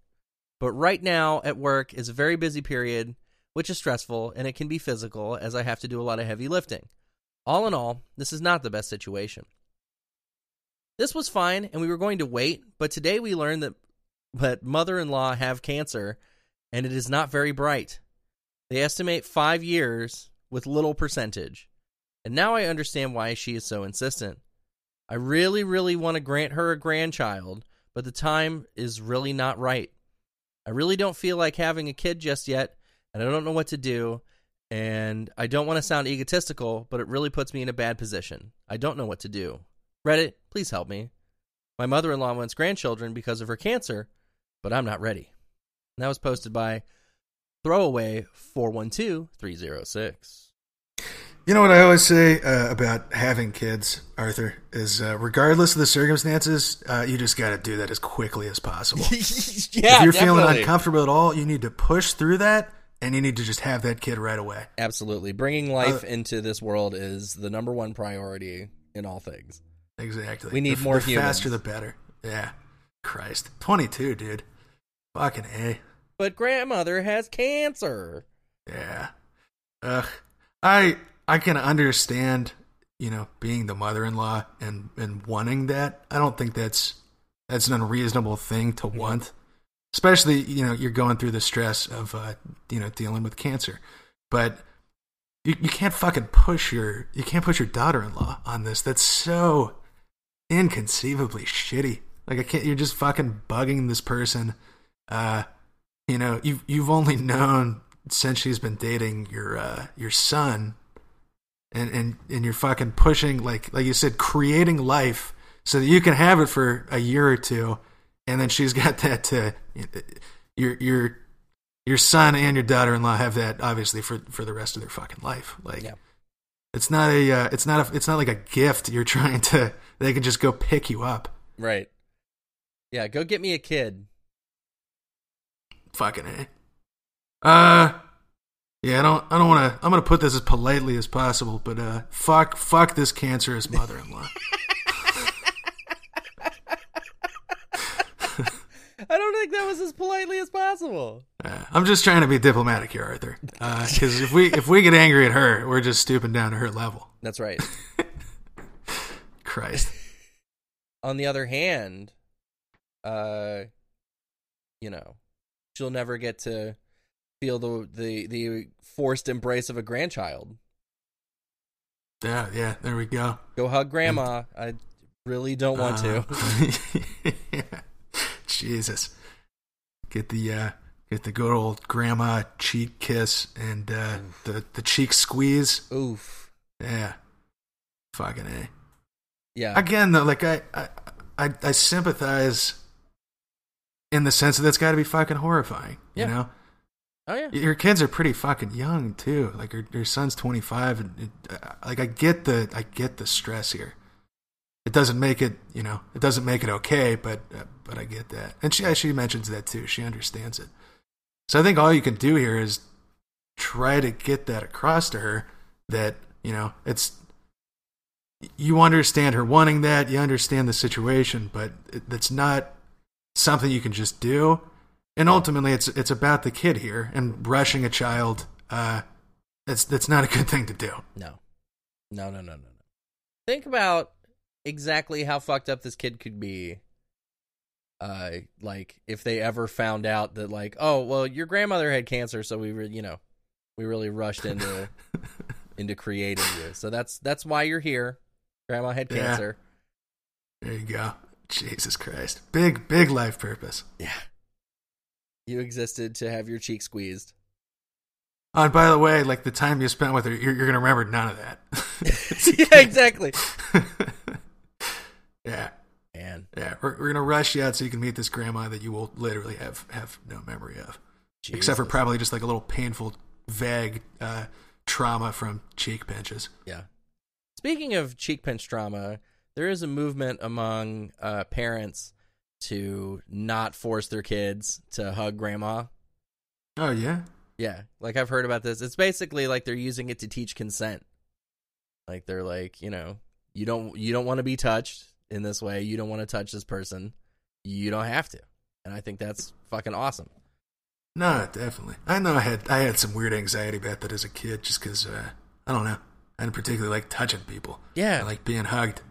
but right now at work is a very busy period, which is stressful and it can be physical as I have to do a lot of heavy lifting. All in all, this is not the best situation. This was fine and we were going to wait, but today we learned that but mother-in-law have cancer and it is not very bright. They estimate 5 years with little percentage. And now I understand why she is so insistent. I really really want to grant her a grandchild, but the time is really not right. I really don't feel like having a kid just yet, and I don't know what to do. And I don't want to sound egotistical, but it really puts me in a bad position. I don't know what to do. Reddit, please help me. My mother in law wants grandchildren because of her cancer, but I'm not ready. And that was posted by Throwaway 412 306. You know what I always say uh, about having kids, Arthur, is uh, regardless of the circumstances, uh, you just got to do that as quickly as possible. <laughs> yeah, if you're feeling uncomfortable at all, you need to push through that, and you need to just have that kid right away. Absolutely. Bringing life Uh, into this world is the number one priority in all things. Exactly. We need the, more The faster, the better. Yeah. Christ, twenty-two, dude. Fucking a. But grandmother has cancer. Yeah. Ugh. I I can understand, you know, being the mother-in-law and and wanting that. I don't think that's that's an unreasonable thing to want. Especially, you know, you're going through the stress of uh, you know, dealing with cancer. But you you can't fucking push your you can't push your daughter-in-law on this. That's so inconceivably shitty. Like I can't you're just fucking bugging this person. Uh you know, you've you've only known since she's been dating your uh your son and and and you're fucking pushing like like you said creating life so that you can have it for a year or two and then she's <laughs> got that to your your your son and your daughter-in-law have that obviously for for the rest of their fucking life like Yeah. it's not a uh, it's not a it's not like a gift you're <laughs> trying to they can just go pick you up. Right. Yeah, go get me a kid. Fucking a. Uh, yeah, I don't, I don't want to. I'm gonna put this as politely as possible, but uh, fuck, fuck this cancerous mother-in-law. <laughs> <laughs> I don't think that was as politely as possible. Uh, I'm just trying to be diplomatic here, Arthur. Because if we if we get angry at her, we're just stooping down to her level. That's right. <laughs> Christ. On the other hand, uh, you know, she'll never get to feel the the the forced embrace of a grandchild. Yeah, yeah. There we go. Go hug grandma. I really don't want to. Uh, <laughs> Jesus. Get the uh get the good old grandma cheek kiss and uh the the cheek squeeze. Oof. Yeah. Fucking A. Yeah. Again though, like I I I, I sympathize in the sense that that's got to be fucking horrifying, Yeah. you know? Oh yeah. Your kids are pretty fucking young too. Like your your son's 25 and it, uh, like I get the I get the stress here. It doesn't make it, you know, it doesn't make it okay, but uh, but I get that. And she she mentions that too. She understands it. So I think all you can do here is try to get that across to her that, you know, it's you understand her wanting that, you understand the situation, but it, it's not something you can just do and ultimately it's it's about the kid here and brushing a child uh that's that's not a good thing to do No. No, no, no, no, no. Think about exactly how fucked up this kid could be. Uh, like if they ever found out that, like, oh, well, your grandmother had cancer, so we, re- you know, we really rushed into <laughs> into creating you. So that's that's why you're here. Grandma had Yeah. cancer. there you go jesus christ big big life purpose Yeah. You existed to have your cheek squeezed. oh, and by the way like the time you spent with her you're, you're gonna remember none of that <laughs> <laughs> yeah, exactly. <laughs> yeah Man, yeah we're, we're gonna rush you out so you can meet this grandma that you will literally have have no memory of except for probably just like a little painful vague uh trauma from cheek pinches Yeah. Speaking of cheek pinch trauma, there is a movement among uh, parents to not force their kids to hug grandma. oh yeah Yeah, like I've heard about this. It's basically like they're using it to teach consent. Like they're like, you know, you don't you don't want to be touched in this way. You don't want to touch this person. You don't have to. And I think that's fucking awesome. No, definitely. I know I had I had some weird anxiety about that as a kid, just because uh, I don't know. I didn't particularly like touching people. Yeah. I like being hugged.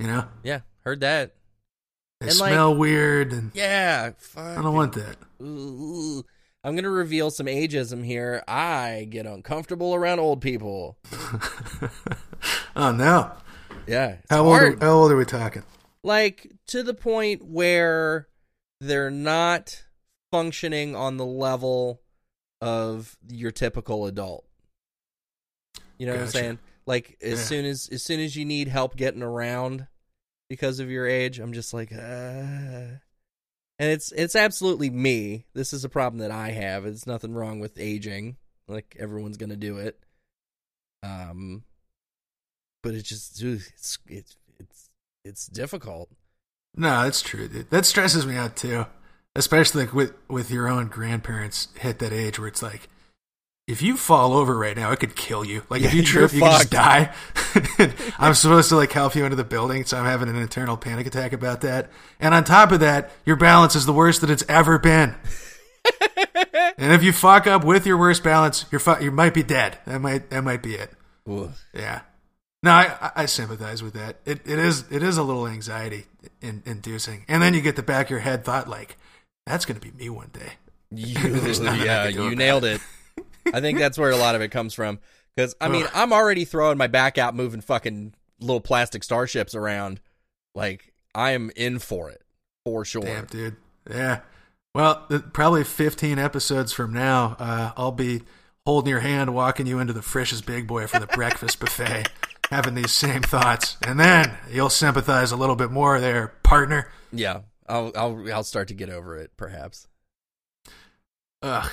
You know, yeah, heard that. They And, like- smell weird, and Yeah, I don't want that. Ooh, I'm gonna reveal some ageism here. I get uncomfortable around old people. <laughs> oh no! Yeah, How old? Are, how old are we talking? like to the point where they're not functioning on the level of your typical adult. You know what I'm saying? Like as Yeah. soon as as soon as you need help getting around because of your age, I'm just like, uh and it's it's absolutely me. This is a problem that I have. It's nothing wrong with aging. Like everyone's gonna do it. Um, but it just it's it's it's it's difficult. No, that's true, dude. That stresses me out too, especially like with with your own grandparents hit that age where it's like, if you fall over right now, it could kill you. Like if you trip, you're can just die. <laughs> <laughs> I'm supposed to like help you into the building, so I'm having an internal panic attack about that. And on top of that, your balance is the worst that it's ever been. <laughs> and if you fuck up with your worst balance, you're fu- you might be dead. That might that might be it. Ooh. Yeah. No, I, I- sympathize with that. It it is it is a little anxiety in, inducing, and then you get the back of your head thought like, that's going to be me one day. You, There's nothing I yeah, you nailed it. I think that's where a lot of it comes from. Because I mean, I'm already throwing my back out, moving fucking little plastic starships around. Like I am in for it for sure. Damn, dude. Yeah. Well, probably 15 episodes from now, uh, I'll be holding your hand, walking you into the Frisch's Big Boy for the breakfast buffet, <laughs> having these same thoughts, and then you'll sympathize a little bit more, there, partner. Yeah, I'll I'll I'll start to get over it. Perhaps. Ugh,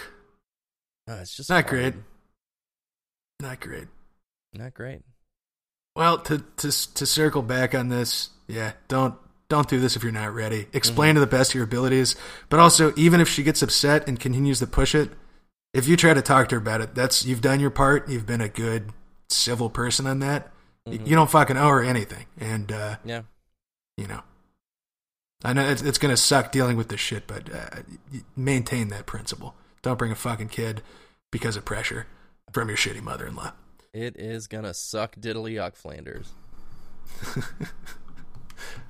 Uh, it's just Not hard. great. not great. Not great. Well, to to to circle back on this, yeah, don't don't do this if you're not ready. Explain to the best of your abilities, but also even if she gets upset and continues to push it, if you try to talk to her about it, that's you've done your part. You've been a good civil person on that. Y- You don't fucking owe her anything, and uh, Yeah. you know, I know it's, it's gonna suck dealing with this shit, but uh, maintain that principle. Don't bring a fucking kid because of pressure from your shitty mother-in-law. It is gonna suck diddly yuck Flanders. <laughs>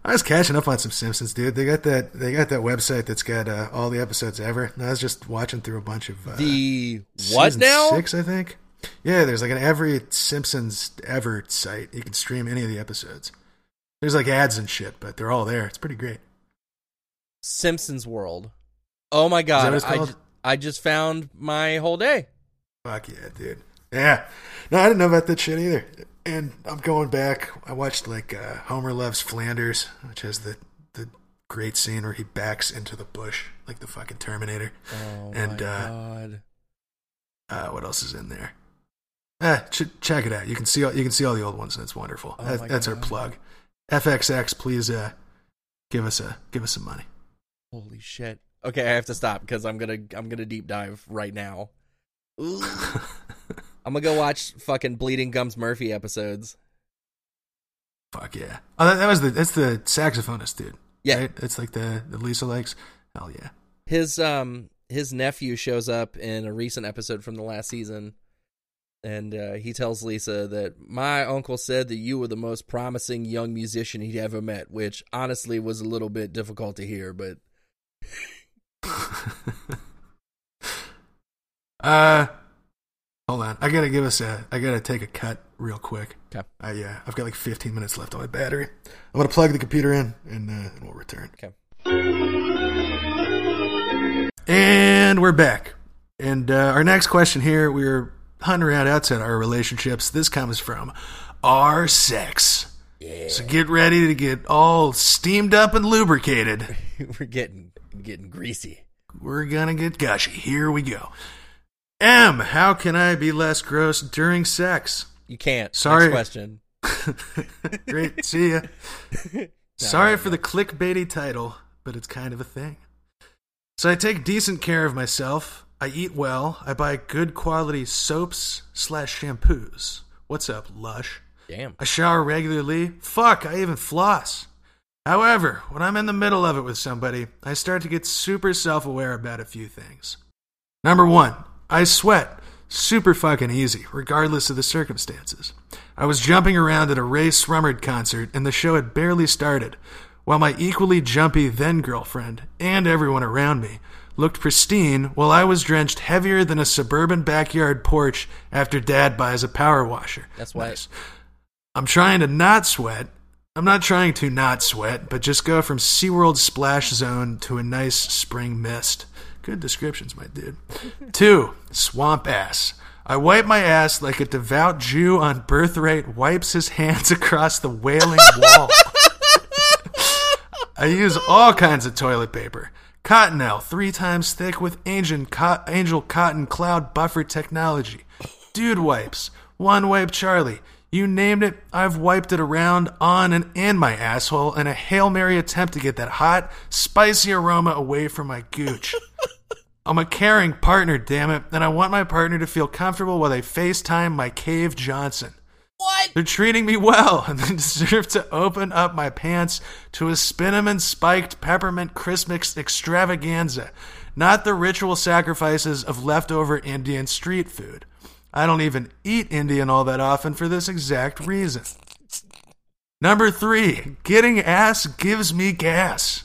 I was catching up on some Simpsons, dude. They got that. They got that website that's got uh, all the episodes ever. And I was just watching through a bunch of uh, The what now? Six, I think. Yeah, there's like an every Simpsons ever site. You can stream any of the episodes. There's like ads and shit, but they're all there. It's pretty great. Simpsons World. Oh my god! I, I just found my whole day. Fuck yeah, dude. Yeah. No, I didn't know about that shit either. And I'm going back. I watched like uh, Homer Loves Flanders, which has the the great scene where he backs into the bush like the fucking Terminator. Oh And, my uh, god! Uh, what else is in there? Eh, ch- check it out. You can see all, you can see all the old ones, and it's wonderful. Oh That- that's our plug. FXX, please uh, give us a give us some money. Holy shit! Okay, I have to stop because I'm gonna I'm gonna deep dive right now. <laughs> I'm gonna go watch fucking Bleeding Gums Murphy episodes. Fuck yeah! Oh, that, that was the that's the saxophonist dude. Yeah. right? it's like the the Lisa likes. Hell yeah! His um his nephew shows up in a recent episode from the last season, and uh, he tells Lisa that my uncle said that you were the most promising young musician he'd ever met, which honestly was a little bit difficult to hear, but <laughs> <laughs> uh, hold on. I gotta give us a. I gotta take a cut real quick. Okay. I yeah, I've got like 15 minutes left on my battery. I'm gonna plug the computer in, and uh, we'll return. okay. And we're back. And uh, our next question here, we were hunting around outside our relationships. This comes from our sex. Yeah, So get ready to get all steamed up and lubricated. <laughs> we're getting getting greasy. We're gonna get gushy. Here we go. M, how can I be less gross during sex? You can't. Sorry. Next question. <laughs> Great, see ya. <laughs> Sorry for the clickbaity title, but it's kind of a thing. So I take decent care of myself. I eat well. I buy good quality soaps slash shampoos. What's up, Lush? Damn. I shower regularly. Fuck, I even floss. However, when I'm in the middle of it with somebody, I start to get super self aware about a few things. Number one, I sweat. Super fucking easy, regardless of the circumstances. I was jumping around at a Rae Sremmurd concert, and the show had barely started, while my equally jumpy then girlfriend, and everyone around me, looked pristine while I was drenched heavier than a suburban backyard porch after dad buys a power washer. That's why- Nice. I'm trying to not sweat. I'm not trying to not sweat, but just go from SeaWorld splash zone to a nice spring mist. Good descriptions, my dude. <laughs> Two, swamp ass. I wipe my ass like a devout Jew on birthright wipes his hands <laughs> across the wailing wall. I use all kinds of toilet paper. Cottonelle, three times thick with Angel, co- Angel Cotton Cloud Buffer technology. Dude wipes, one wipe Charlie. You named it, I've wiped it around, on, and in my asshole in a Hail Mary attempt to get that hot, spicy aroma away from my gooch. <laughs> I'm a caring partner, damn it, and I want my partner to feel comfortable while they FaceTime my Cave Johnson. What? They're treating me well, <laughs> and they deserve to open up my pants to a cinnamon spiked peppermint Christmas extravaganza, not the ritual sacrifices of leftover Indian street food. I don't even eat Indian all that often for this exact reason. Number three, getting ass gives me gas.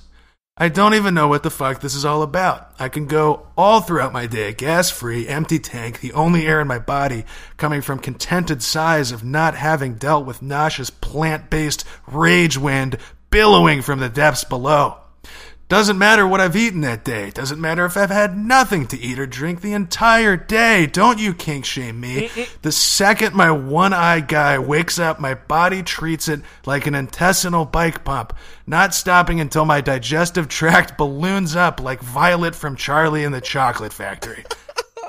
I don't even know what the fuck this is all about. I can go all throughout my day, gas free, empty tank, the only air in my body coming from contented sighs of not having dealt with nauseous plant based rage wind billowing from the depths below. Doesn't matter what I've eaten that day. Doesn't matter if I've had nothing to eat or drink the entire day. Don't you kink shame me. The second my one eye guy wakes up, my body treats it like an intestinal bike pump, not stopping until my digestive tract <laughs> balloons up like Violet from Charlie and the Chocolate Factory.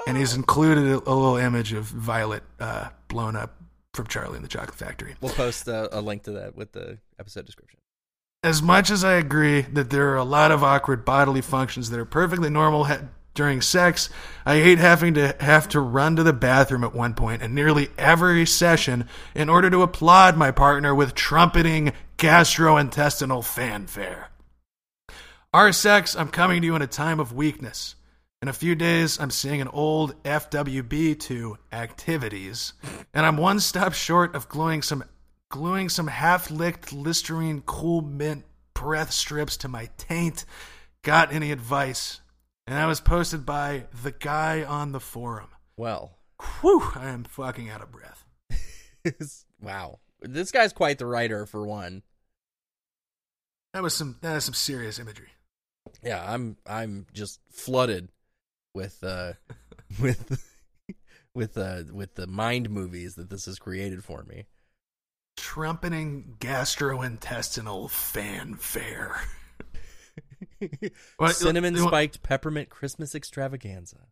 and he's included a, a little image of Violet uh, blown up from Charlie and the Chocolate Factory. We'll post a, a link to that with the episode description. As much as I agree that there are a lot of awkward bodily functions that are perfectly normal ha- during sex, I hate having to have to run to the bathroom at one point in nearly every session in order to applaud my partner with trumpeting gastrointestinal fanfare. Our sex, I'm coming to you in a time of weakness. In a few days, I'm seeing an old FWB to activities, and I'm one stop short of gluing some gluing some half-licked Listerine Cool Mint breath strips to my taint. Got any advice? And that was posted by the guy on the forum. Well, Whew, I am fucking out of breath. <laughs> wow. This guy's quite the writer for one. That was some that is some serious imagery. Yeah, I'm I'm just flooded with uh <laughs> with <laughs> with uh with the mind movies that this has created for me. Trumpeting gastrointestinal fanfare. <laughs> What- Cinnamon you want- spiked peppermint Christmas extravaganza.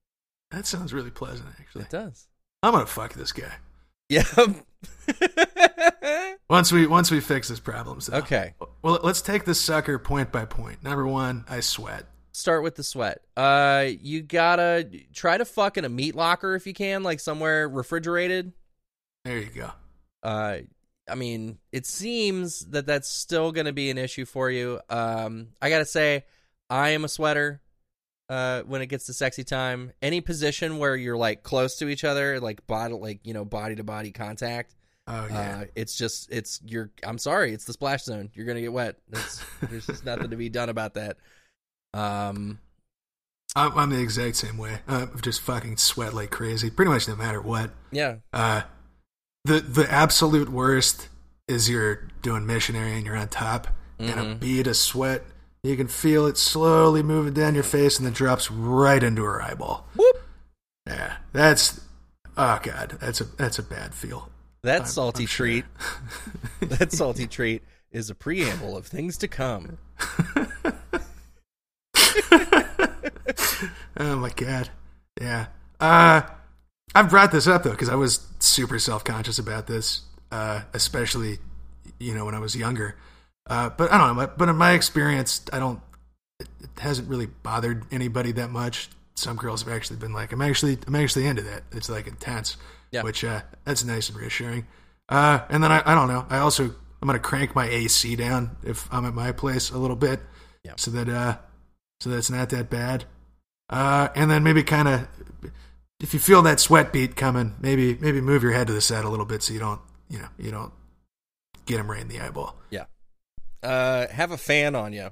That sounds really pleasant, actually. It does. I'm gonna fuck this guy Yeah. <laughs> once we once we fix this problem. though. okay. Well, let's take this sucker point by point. Number one, I sweat. Start with the sweat. Uh you gotta try to fuck in a meat locker if you can, like somewhere refrigerated. There you go. uh i mean it seems that that's still going to be an issue for you um i gotta say i am a sweater uh when it gets to sexy time any position where you're like close to each other like body like you know body to body contact Oh yeah. uh it's just it's you're i'm sorry it's the splash zone you're gonna get wet It's, there's just nothing to be done about that um I'm, I'm the exact same way. Uh, just fucking sweat like crazy, pretty much no matter what. yeah Uh, the the absolute worst is you're doing missionary and you're on top, and a bead of sweat. You can feel it slowly moving down your face, and then drops right into her eyeball. Whoop. Yeah, that's oh god, that's a that's a bad feel. that I'm- salty I'm sure. treat <laughs> that salty treat is a preamble of things to come <laughs> oh my god. Yeah. Uh I've brought this up though because I was super self conscious about this, uh, especially you know when I was younger. Uh, but I don't know. But in my experience, I don't. It, it hasn't really bothered anybody that much. Some girls have actually been like, "I'm actually, I'm actually into that." It's like intense, Yeah. which uh, that's nice and reassuring. Uh, and then I, I don't know. I also I'm gonna crank my AC down if I'm at my place a little bit, Yeah. so that uh, so that it's not that bad. Uh, and then maybe kind of, if you feel that sweat beat coming, maybe maybe move your head to the side a little bit so you don't, you know, you don't get him right in the eyeball. Yeah. Uh have a fan on you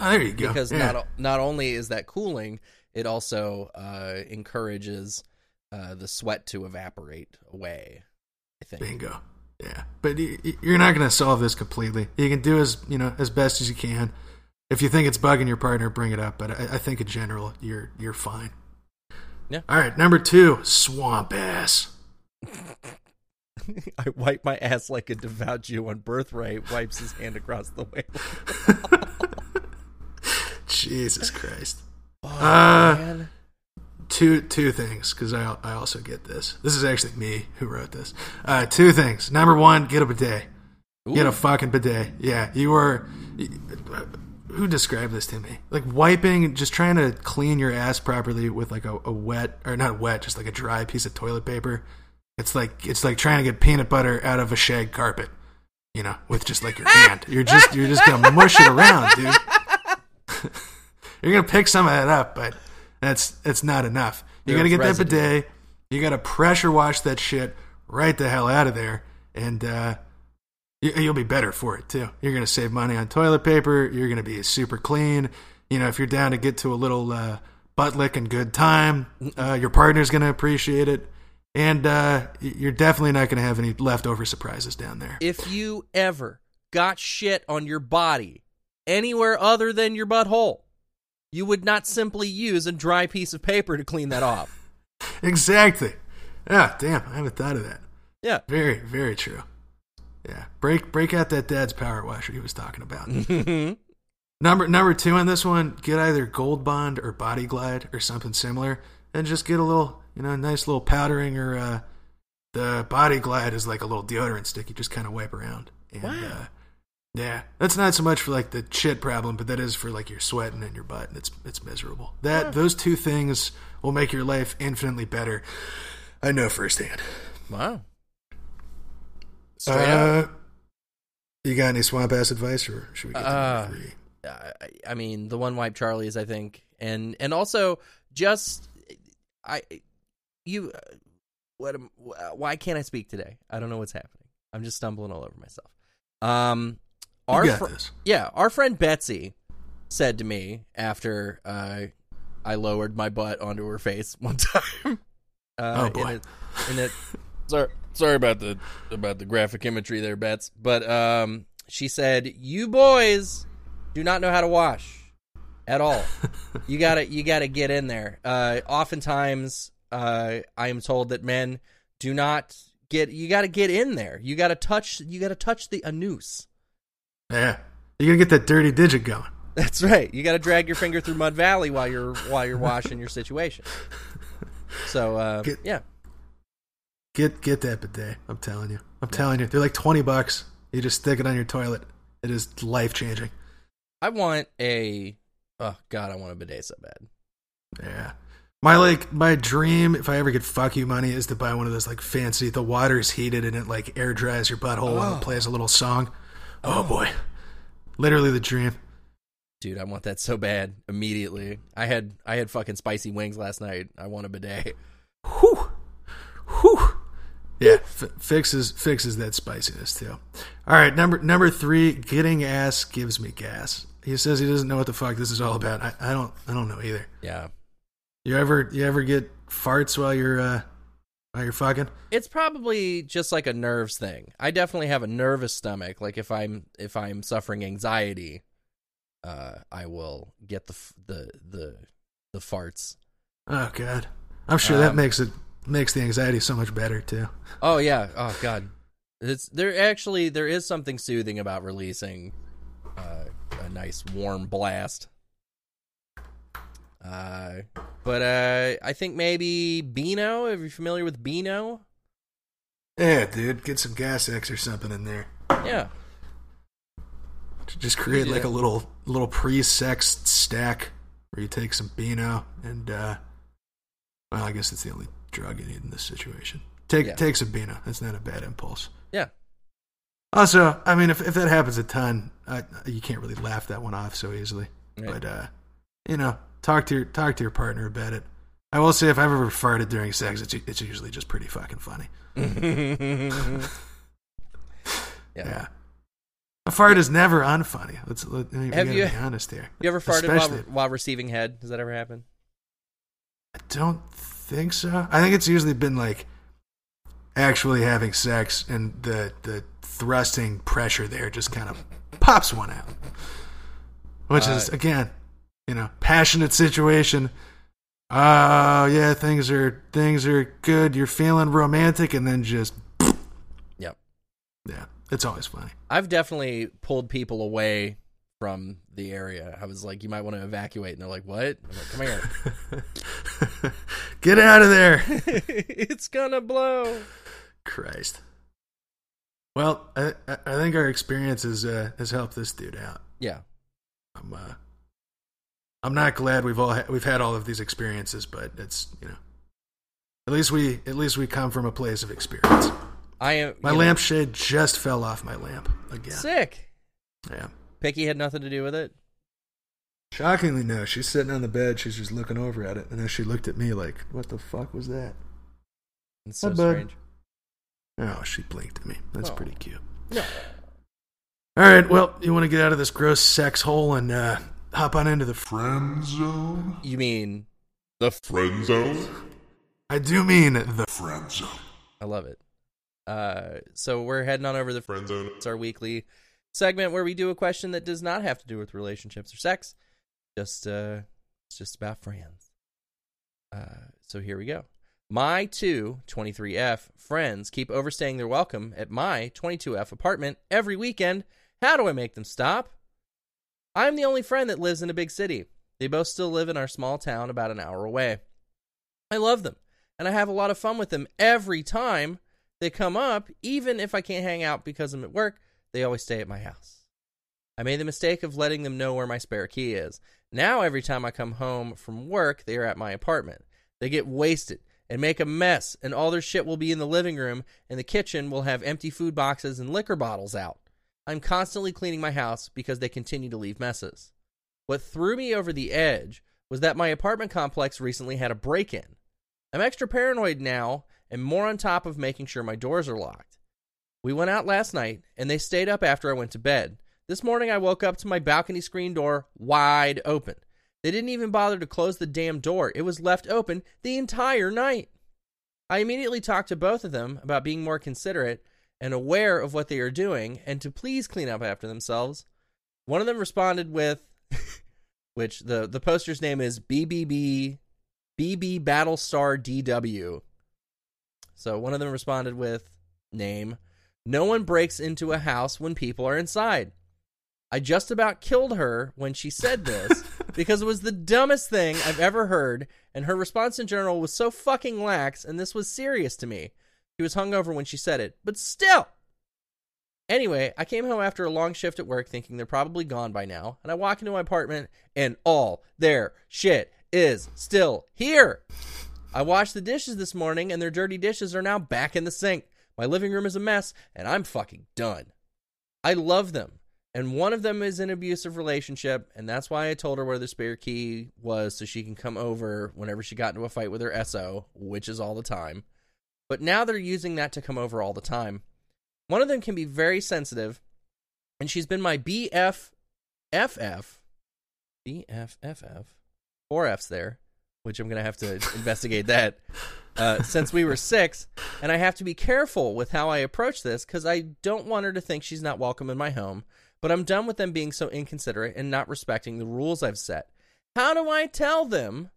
Oh, there you go. because Yeah. not not only is that cooling, it also uh, encourages uh, the sweat to evaporate away. I think. bingo. Yeah, but you're not going to solve this completely. You can do as you know as best as you can. If you think it's bugging your partner, bring it up. But I, I think in general, you're you're fine. Yeah. All right. Number two, swamp ass. <laughs> I wipe my ass like a devout Jew on birthright. Wipes his hand across the way. <laughs> Jesus Christ. Oh, Uh, man. two two things because I I also get this. This is actually me who wrote this. Uh, two things. Number one, get a bidet. Get a fucking bidet. Yeah, you were. Who described this to me? Like wiping, just trying to clean your ass properly with like a, a wet or not wet, just like a dry piece of toilet paper. It's like it's like trying to get peanut butter out of a shag carpet. You know, with just like your hand. You're just you're just gonna mush it around, dude. <laughs> you're gonna pick some of that up, but that's that's not enough. You gotta get that residue. bidet. You gotta pressure wash that shit right the hell out of there, and uh, you'll be better for it too. You're gonna save money on toilet paper. You're gonna be super clean. You know, if you're down to get to a little uh, butt lick and good time, uh, your partner's gonna appreciate it, and uh, you're definitely not gonna have any leftover surprises down there. if you ever got shit on your body anywhere other than your butthole, you would not simply use a dry piece of paper to clean that off. <laughs> Exactly. Yeah, damn, I haven't thought of that. Yeah. Very, very true. Yeah, break break out that dad's power washer he was talking about. Mhm. Number number two on this one, get either Gold Bond or Body Glide or something similar, and just get a little, you know, nice little powdering or uh, the Body Glide is like a little deodorant stick you just kind of wipe around. And, Wow. Uh, yeah, that's not so much for like the shit problem, but that is for like your sweating and your butt, and it's it's miserable. That those two things will make your life infinitely better. I know firsthand. Wow. Straight up. Uh, you got any swamp ass advice, or should we get to Uh, three? I, I mean, the one wipe Charlie's, I think, and and also just I you what am, why can't I speak today? I don't know what's happening. I'm just stumbling all over myself. Um, our fr- yeah, our friend Betsy said to me after uh, I lowered my butt onto her face <laughs> one time. Uh, Oh, boy. In a, in a, sorry, about the about the graphic imagery there, Bets. But um, she said, "You boys do not know how to wash at all. <laughs> you gotta you gotta get in there. Uh, oftentimes, uh, I am told that men do not get. You gotta get in there. You gotta touch. You gotta touch the anus." Yeah, you gotta get that dirty digit going. That's right. You got to drag your finger through Mud Valley while you're while you're washing your situation. <laughs> So uh, Get- yeah, Get get that bidet. I'm telling you. I'm telling you. They're like twenty bucks. You just stick it on your toilet. It is life changing. I want a. Oh God, I want a bidet so bad. Yeah. My like my dream, if I ever get fuck you money, is to buy one of those like fancy. The water's heated and it like air dries your butthole Oh. it plays a little song. Oh, oh, boy, literally the dream. Dude, I want that so bad immediately. I had I had fucking spicy wings last night. I want a bidet. Whew, whew. Yeah, f- fixes fixes that spiciness too. All right, number number three, getting ass gives me gas. He says he doesn't know what the fuck this is all about. I, I don't I don't know either. Yeah, You ever you ever get farts while you're uh while you're fucking? it's probably just like a nerves thing. I definitely have a nervous stomach. Like if I'm if I'm suffering anxiety, uh, I will get the the the the farts. Oh god, I'm sure that Um, makes it makes the anxiety so much better too. Oh yeah. Oh god. It's there actually there is something soothing about releasing uh, a nice warm blast. Uh but uh I think maybe Beano, are you familiar with Beano? Yeah, dude, get some gas X or something in there. Yeah. Just create like a little little pre-sex stack where you take some Beano and uh well, I guess it's the only drug you need in this situation. Take Yeah. take Beano. That's not a bad impulse. Yeah. Also, I mean, if if that happens a ton, I, you can't really laugh that one off so easily. Right. But uh, you know, talk to your talk to your partner about it. I will say, if I've ever farted during sex, it's it's usually just pretty fucking funny. <laughs> <laughs> yeah. Yeah. A fart is never unfunny. Let's let, Have you- be honest here. You ever farted while, while receiving head? Does that ever happen? I don't think so. I think it's usually been like actually having sex and the the thrusting pressure there just kind of pops one out. Which is Uh, again, you know, passionate situation. Oh yeah, things are things are good. You're feeling romantic, and then just Yep. yeah, it's always funny. I've definitely pulled people away from the area. I was like, you might want to evacuate. And they're like, what? I'm like, come here. <laughs> Get out of there. <laughs> it's gonna blow. Christ. Well, I, I think our experience has uh, has helped this dude out. Yeah. I'm uh, I'm not glad we've all ha- we've had all of these experiences, but it's you know, at least we at least we come from a place of experience. I am. My lampshade just fell off my lamp again. sick. Yeah. Picky had nothing to do with it. Shockingly, no. She's sitting on the bed. She's just looking over at it, and then she looked at me like, "What the fuck was that?" It's so Hi, strange. Oh, she blinked at me. That's Oh. pretty cute. No. All right. Well, you want to get out of this gross sex hole and uh, hop on into the friend zone? You mean the? Friend zone? I do mean the Friend zone. I love it. Uh, so we're heading on over to the. Friend zone. It's our weekly segment where we do a question that does not have to do with relationships or sex. Just uh, it's just about friends. Uh, so here we go. My two 23F friends keep overstaying their welcome at my 22F apartment every weekend. How do I make them stop? I'm the only friend that lives in a big city. They both still live in our small town about an hour away. I love them, and I have a lot of fun with them every time they come up, even if I can't hang out because I'm at work, they always stay at my house. I made the mistake of letting them know where my spare key is. Now, every time I come home from work, they are at my apartment. They get wasted and make a mess, and all their shit will be in the living room, and the kitchen will have empty food boxes and liquor bottles out. I'm constantly cleaning my house because they continue to leave messes. What threw me over the edge was that my apartment complex recently had a break in. I'm extra paranoid now and more on top of making sure my doors are locked. We went out last night and they stayed up after I went to bed. This morning I woke up to my balcony screen door wide open. They didn't even bother to close the damn door, it was left open the entire night. I immediately talked to both of them about being more considerate and aware of what they are doing and to please clean up after themselves. One of them responded with, <laughs> which the, the poster's name is BBB BB Battlestar DW. So one of them responded with name. No one breaks into a house when people are inside. I just about killed her when she said this <laughs> because it was the dumbest thing I've ever heard, and her response in general was so fucking lax, and this was serious to me. She was hungover when she said it, but still. Anyway, I came home after a long shift at work thinking they're probably gone by now, and I walk into my apartment and all their shit is still here. I washed the dishes this morning and their dirty dishes are now back in the sink. My living room is a mess and I'm fucking done. I love them. And one of them is in an abusive relationship, and that's why I told her where the spare key was so she can come over whenever she got into a fight with her SO, which is all the time. But now they're using that to come over all the time. One of them can be very sensitive, and she's been my BFFF, BFFF, four F's there, which I'm going to have to investigate that, <laughs> uh, since we were six. And I have to be careful with how I approach this because I don't want her to think she's not welcome in my home. But I'm done with them being so inconsiderate and not respecting the rules I've set. How do I tell them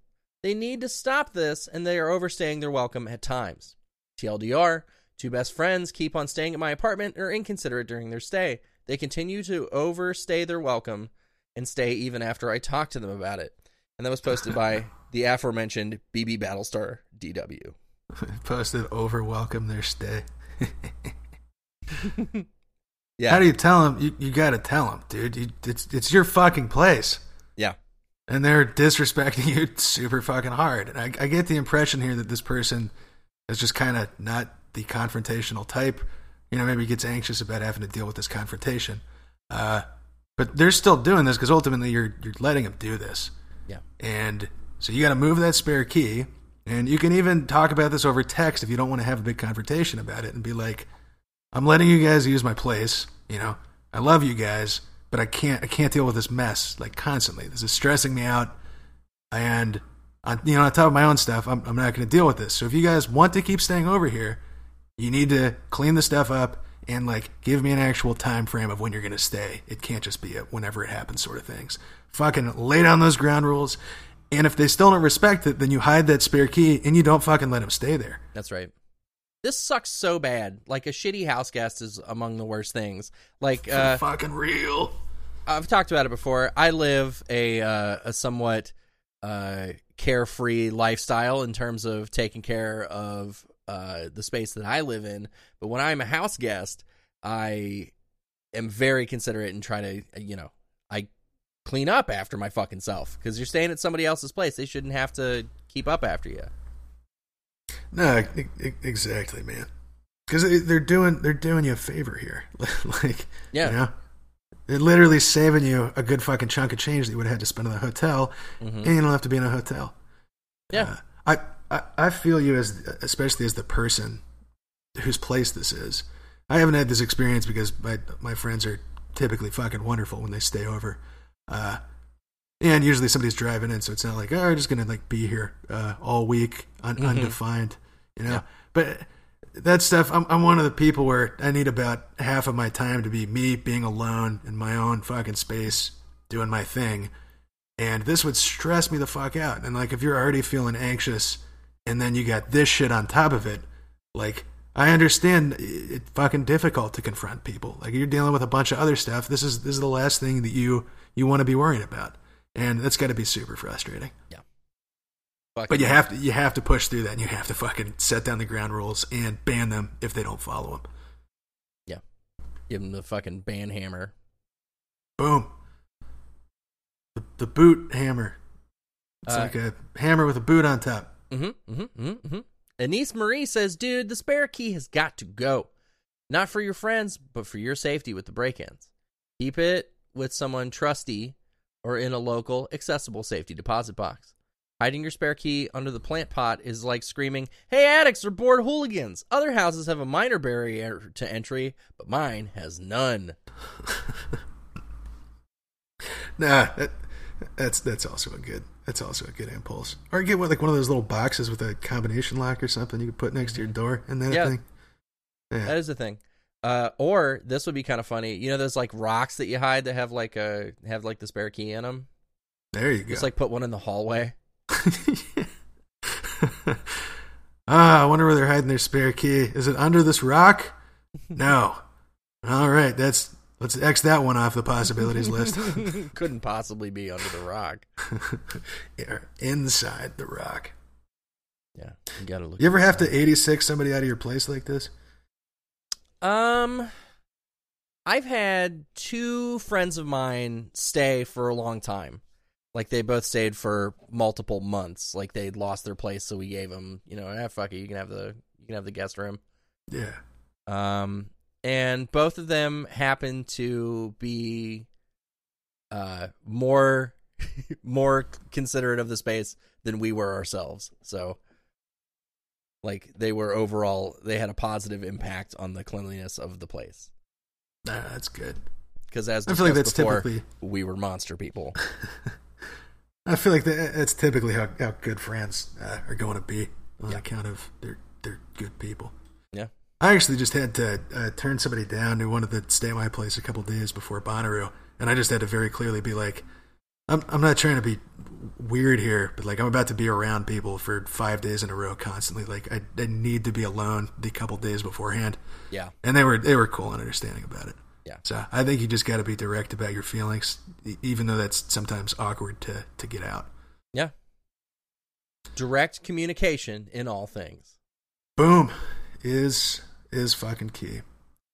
they need to stop this and they are overstaying their welcome at times? TLDR, two best friends keep on staying at my apartment or inconsiderate during their stay. They continue to overstay their welcome and stay even after I talk to them about it. And that was posted by <laughs> the aforementioned BB Battlestar DW. <laughs> Posted over welcome their stay. <laughs> Yeah. How do you tell them? You, you got to tell them, dude. You, it's it's your fucking place, yeah. and they're disrespecting <laughs> you super fucking hard. And I, I get the impression here that this person is just kind of not the confrontational type. You know, maybe gets anxious about having to deal with this confrontation. Uh, but they're still doing this because ultimately you're you're letting them do this. Yeah. And so you got to move that spare key. And you can even talk about this over text if you don't want to have a big confrontation about it and be like, I'm letting you guys use my place. You know, I love you guys, but I can't I can't deal with this mess like constantly. This is stressing me out. And on, you know, on top of my own stuff, I'm, I'm not going to deal with this. So if you guys want to keep staying over here, you need to clean the stuff up and like give me an actual time frame of when you're going to stay. It can't just be a whenever it happens sort of things. Fucking lay down those ground rules. And if they still don't respect it, then you hide that spare key and you don't fucking let them stay there. That's right. This sucks so bad. Like a shitty house guest is among the worst things. Like uh, fucking real. I've talked about it before. I live a uh, a somewhat uh, carefree lifestyle in terms of taking care of uh, the space that I live in. But when I'm a house guest, I am very considerate and try to, you know, clean up after my fucking self because you're staying at somebody else's place. They shouldn't have to keep up after you. No, exactly, man. Because they're doing they're doing you a favor here. <laughs> like, Yeah. you know, they're literally saving you a good fucking chunk of change that you would have had to spend in the hotel, Mhm. and you don't have to be in a hotel. Yeah. Uh, I, I I feel you as especially as the person whose place this is. I haven't had this experience because my my friends are typically fucking wonderful when they stay over. Uh, and usually somebody's driving in, so it's not like oh, we're just gonna like be here uh, all week, un- Mhm. undefined, you know. Yeah. But that stuff, I'm I'm one of the people where I need about half of my time to be me being alone in my own fucking space, doing my thing, and this would stress me the fuck out. And like if you're already feeling anxious, and then you got this shit on top of it, like. I understand it's fucking difficult to confront people. Like you're dealing with a bunch of other stuff. This is this is the last thing that you you want to be worried about, and that's got to be super frustrating. Fucking- But you have to you have to push through that, and you have to fucking set down the ground rules and ban them if they don't follow them. Yeah. Give them the fucking ban hammer. Boom. The, the boot hammer. It's Uh, like a hammer with a boot on top. Mm-hmm, mm-hmm, mm-hmm, mm-hmm. Anise Marie says, dude, the spare key has got to go. Not for your friends, but for your safety with the break-ins. Keep it with someone trusty or in a local, accessible safety deposit box. Hiding your spare key under the plant pot is like screaming, Hey, addicts are bored hooligans. Other houses have a minor barrier to entry, but mine has none. <laughs> Nah, that, that's that's also a good that's also a good impulse. Or get one, like one of those little boxes with a combination lock or something you could put next to your door and then Yeah. thing. Yeah. That is the thing. Uh, or this would be kind of funny. You know, those like rocks that you hide that have like a have like the spare key in them. there you go. Just like put one in the hallway. <laughs> ah, I wonder where they're hiding their spare key. Is it under this rock? <laughs> No. All right, that's let's X that one off the possibilities list. <laughs> <laughs> Couldn't possibly be under the rock. Yeah, <laughs> inside the rock. Yeah, you gotta look. You ever have to 86 somebody out of your place like this? Um, I've had two friends of mine stay for a long time. Like they both stayed for multiple months. Like they'd lost their place, so we gave them, you know, ah, fuck it, you can have the you can have the guest room. Yeah. Um, and both of them happen to be uh more <laughs> more considerate of the space than we were ourselves. So like they were overall they had a positive impact on the cleanliness of the place. That's good. Because as I feel like that's before, typically we were monster people. <laughs> I feel like that's typically how, how good friends uh, are going to be on Yeah. account of they're they're good people. I actually just had to uh, turn somebody down who wanted to stay at my place a couple days before Bonnaroo, and I just had to very clearly be like, I'm I'm not trying to be weird here, but like I'm about to be around people for five days in a row constantly. Like I, I need to be alone the couple days beforehand, Yeah. and they were they were cool and understanding about it. Yeah. So I think you just got to be direct about your feelings, even though that's sometimes awkward to to get out. Yeah. Direct communication in all things. Boom is is fucking key.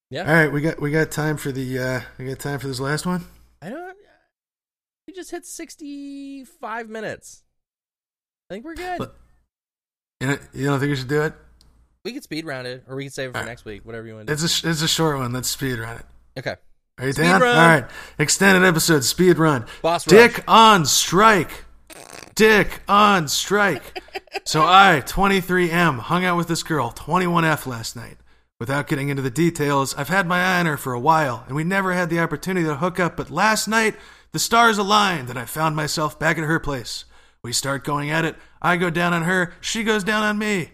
Yeah. All right, we got we got time for the uh we got time for this last one. I don't. We just hit sixty-five minutes. I think we're good. Look. You know, you don't think we should do it? we could speed round it, or we could save it for next week. Whatever you want to do. It's a it's a short one. Let's speed run it. Okay. Are you Speed down? run. All right, extended episode speed run. Boss Dick rush. on strike. Dick on strike. <laughs> so I, 23M, hung out with this girl, 21F, last night. Without getting into the details, I've had my eye on her for a while, and we never had the opportunity to hook up, but last night, the stars aligned, and I found myself back at her place. We start going at it. I go down on her, she goes down on me.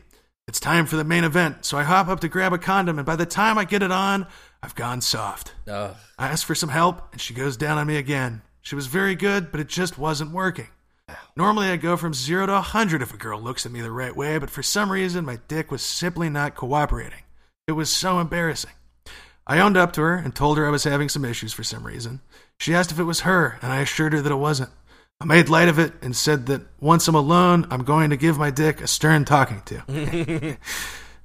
It's time for the main event, so I hop up to grab a condom, and by the time I get it on, I've gone soft. Ugh. I ask for some help, and she goes down on me again. She was very good, but it just wasn't working. Normally, I go from zero to a 100 if a girl looks at me the right way, but for some reason, my dick was simply not cooperating. It was so embarrassing. I owned up to her and told her I was having some issues for some reason. She asked if it was her, and I assured her that it wasn't. I made light of it and said that once I'm alone, I'm going to give my dick a stern talking to. <laughs>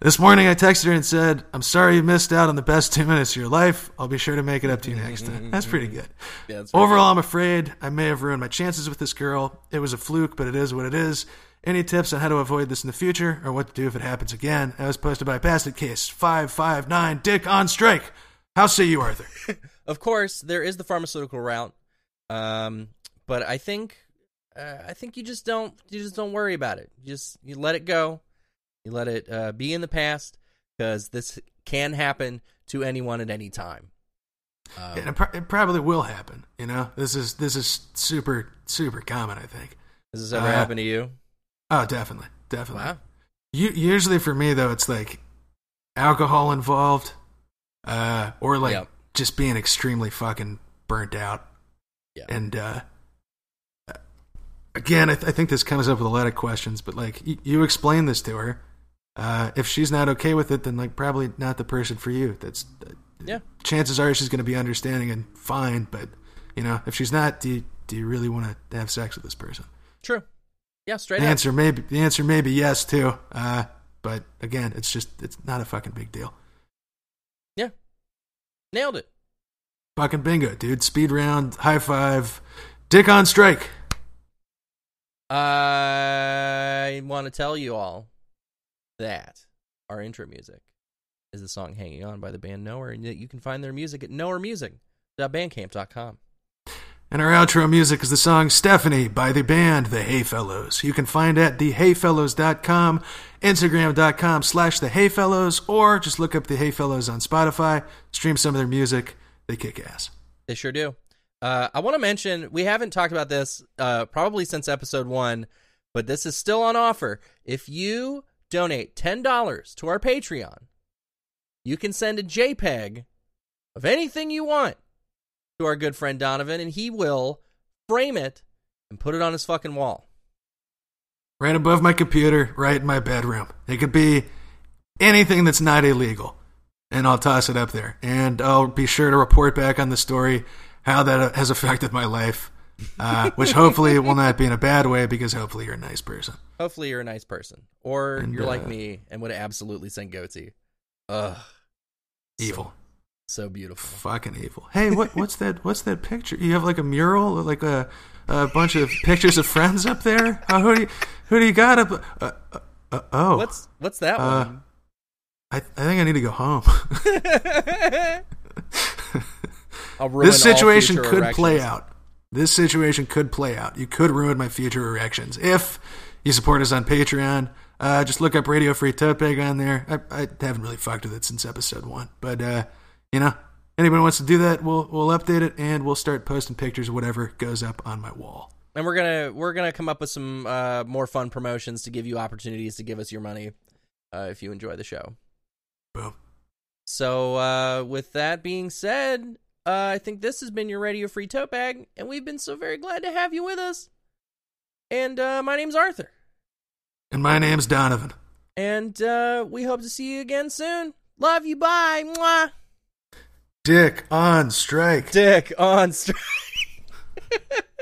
This morning I texted her and said, I'm sorry you missed out on the best two minutes of your life. I'll be sure to make it up to you next time. That's pretty good. Yeah, that's Overall, I'm afraid I may have ruined my chances with this girl. It was a fluke, but it is what it is. Any tips on how to avoid this in the future or what to do if it happens again? That was posted by Basket Case 559 Dick on Strike. How say you, Arthur? <laughs> Of course, there is the pharmaceutical route, um, but I think uh, I think you just don't you just don't worry about it. You just you let it go. You let it uh, be in the past because this can happen to anyone at any time. Um, And it, pro- it probably will happen. You know, this is this is super super common. I think. has this ever uh, happened to you? Oh, definitely, definitely. Wow. U- usually for me though, it's like alcohol involved, uh, or like Yep. just being extremely fucking burnt out. Yeah. And uh, again, I, th- I think this comes up with a lot of questions, but like y- you explain this to her. Uh, if she's not okay with it, then like probably not the person for you. That's uh, Yeah. Chances are she's going to be understanding and fine, but you know, if she's not, do you, do you really want to have sex with this person? True. Yeah, straight The up. answer maybe the answer may be yes too. Uh, but again, it's just it's not a fucking big deal. Yeah. Nailed it. Fucking bingo, dude. Speed round, high five, dick on strike. I want to tell you all that our intro music is the song Hanging On by the band Knower, and that you can find their music at knowermusic.bandcamp.com. And our outro music is the song Stephanie by the band The Hayfellows. You can find at thehayfellows.com, instagram.com slash The Hayfellows, or just look up The Hayfellows on Spotify, stream some of their music. They kick ass. They sure do. Uh, I want to mention we haven't talked about this uh, probably since episode one, but this is still on offer. If you donate ten dollars to our Patreon, you can send a JPEG of anything you want to our good friend Donovan, and he will frame it and put it on his fucking wall. Right above my computer, right in my bedroom. It could be anything that's not illegal. And I'll toss it up there. And I'll be sure to report back on the story, how that has affected my life. Uh, which hopefully will not be in a bad way because hopefully you're a nice person. Hopefully, you're a nice person, or And, you're like uh, me and would absolutely send goatse. Ugh, Evil. so beautiful. Fucking evil. Hey, what what's that what's that picture? You have like a mural, like a a bunch of pictures of friends up there? Oh, who do you who do you got up uh, uh, uh, oh. What's what's that Uh, one? I, I think I need to go home. This situation future could play out. This situation could play out. You could ruin my future erections if you support us on Patreon. Uh, just look up Radio Free Tote on there. I, I haven't really fucked with it since episode one, but uh, you know, anybody wants to do that, we'll we'll update it and we'll start posting pictures of whatever goes up on my wall. and we're gonna we're gonna come up with some uh, more fun promotions to give you opportunities to give us your money uh, if you enjoy the show. Boom. So uh, with that being said, uh, I think this has been your Radio Free Tote Bag, and we've been so very glad to have you with us. And uh, my name's Arthur, And my name's Donovan. and uh, we hope to see you again soon. Love you. Bye. Mwah. Dick on strike. Dick on strike. <laughs>